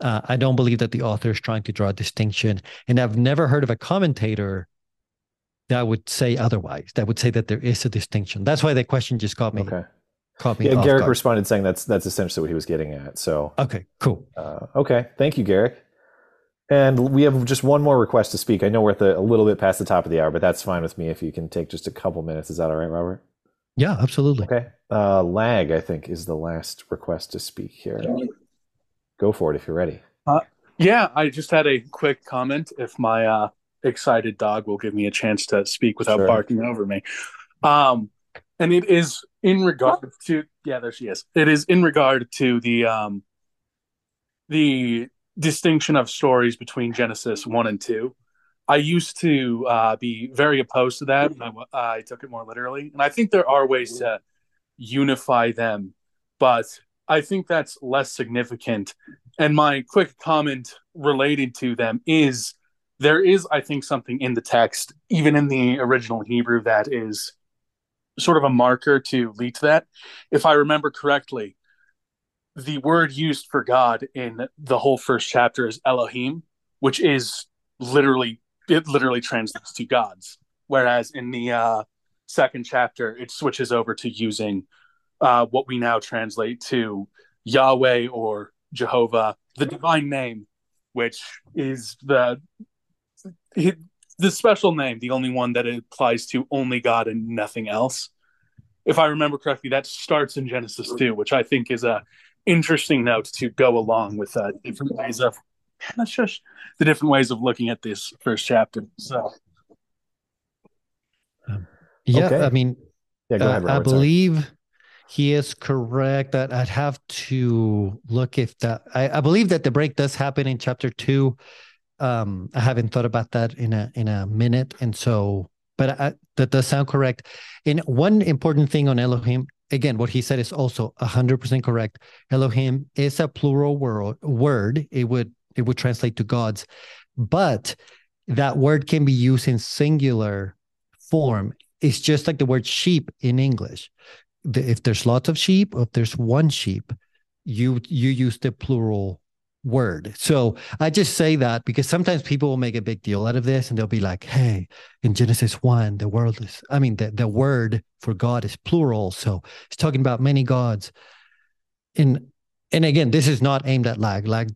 Uh, I don't believe that the author is trying to draw a distinction. And I've never heard of a commentator that would say otherwise, that would say that there is a distinction. That's why that question just got me. Okay. Caught me Yeah, off Garrick guard. responded saying that's that's essentially what he was getting at. So Okay, cool. Uh, okay, thank you, Garrick. And we have just one more request to speak. I know we're at the, a little bit past the top of the hour, but that's fine with me if you can take just a couple minutes. Is that all right, Robert? Yeah, absolutely. Okay. Uh, Lag, I think, is the last request to speak here. Go for it if you're ready. Yeah, I just had a quick comment. If my uh, excited dog will give me a chance to speak without Sure. barking over me, um, and it is in regard to yeah, there she is. It is in regard to the um, the distinction of stories between Genesis one and two. I used to uh, be very opposed to that. and I, I took it more literally, and I think there are ways to unify them, but I think that's less significant and my quick comment related to them is there is, I think, something in the text, even in the original Hebrew, that is sort of a marker to lead to that. If I remember correctly, the word used for God in the whole first chapter is Elohim, which is literally, it literally translates to gods. Whereas in the uh, second chapter, it switches over to using uh, what we now translate to Yahweh or Jehovah, the divine name, which is the the special name, the only one that it applies to only God and nothing else. If I remember correctly, that starts in Genesis 2, which I think is a interesting note to go along with uh, different ways of that's just the different ways of looking at this first chapter. So Yeah, Okay. I mean, Yeah, go Uh, ahead, I Robert. sorry. believe he is correct. That I'd have to look if that. I, I believe that the break does happen in chapter two. Um, I haven't thought about that in a in a minute, and so, but I, that does sound correct. And one important thing on Elohim, again, what he said is also hundred percent correct. Elohim is a plural word. Word. It would it would translate to gods, but that word can be used in singular form it's just like the word sheep in English. The, if there's lots of sheep, or if there's one sheep, you you use the plural word. So I just say that because sometimes people will make a big deal out of this and they'll be like, hey, in Genesis 1, the world is, I mean, the, the word for God is plural. So it's talking about many gods. And and again, this is not aimed at lag. Lag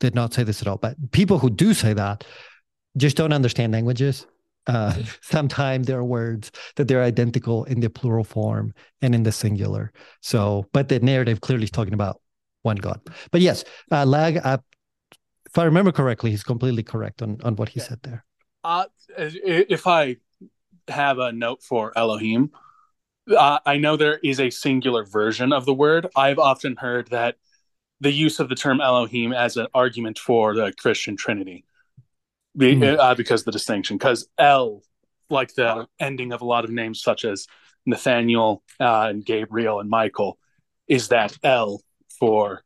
did not say this at all. But people who do say that just don't understand languages. Uh, sometimes there are words that they're identical in the plural form and in the singular. So, but the narrative clearly is talking about one God. But yes, uh, Lag, uh, if I remember correctly, he's completely correct on, on what he Yeah. said there. Uh, if I have a note for Elohim, uh, I know there is a singular version of the word. I've often heard that the use of the term Elohim as an argument for the Christian Trinity, Be, Hmm. uh, because the distinction, because El, like the ending of a lot of names such as Nathaniel uh, and Gabriel and Michael, is that El for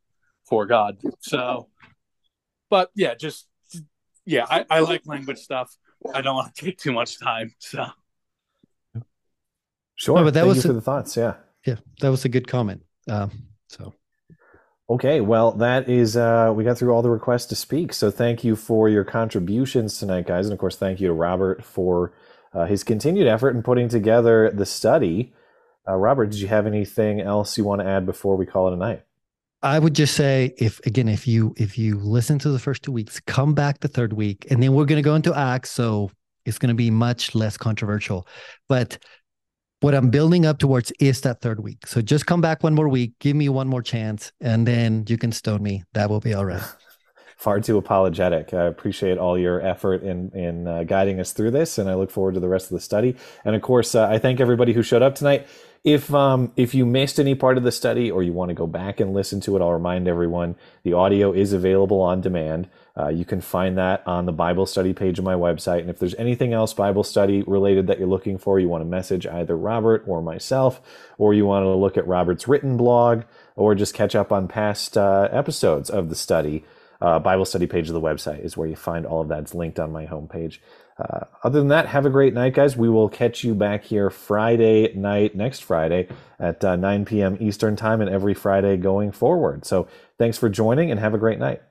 for God. So, but yeah, just yeah, I, I like language stuff. I don't want to take too much time. So Sure. No, but that Thank was you for a- the thoughts. Yeah. Yeah, that was a good comment. Um, so Okay, well, that is, uh, we got through all the requests to speak. So thank you for your contributions tonight, guys. And of course, thank you to Robert for uh, his continued effort in putting together the study. Uh, Robert, did you have anything else you want to add before we call it a night? I would just say if again, if you if you listen to the first two weeks, come back the third week, and then we're gonna go into Acts, so it's gonna be much less controversial. But what I'm building up towards is that third week. So just come back one more week, give me one more chance, and then you can stone me. That will be all right. Far too apologetic. I appreciate all your effort in in uh, guiding us through this, and I look forward to the rest of the study. And of course, uh, I thank everybody who showed up tonight. If um, if you missed any part of the study or you want to go back and listen to it, I'll remind everyone the audio is available on demand. Uh, you can find that on the Bible study page of my website. And if there's anything else Bible study related that you're looking for, you want to message either Robert or myself, or you want to look at Robert's written blog, or just catch up on past uh, episodes of the study. uh, Bible study page of the website is where you find all of that. It's linked on my homepage. Uh, other than that, have a great night, guys. We will catch you back here Friday night, next Friday at uh, 9 p.m. Eastern Time, and every Friday going forward. So thanks for joining and have a great night.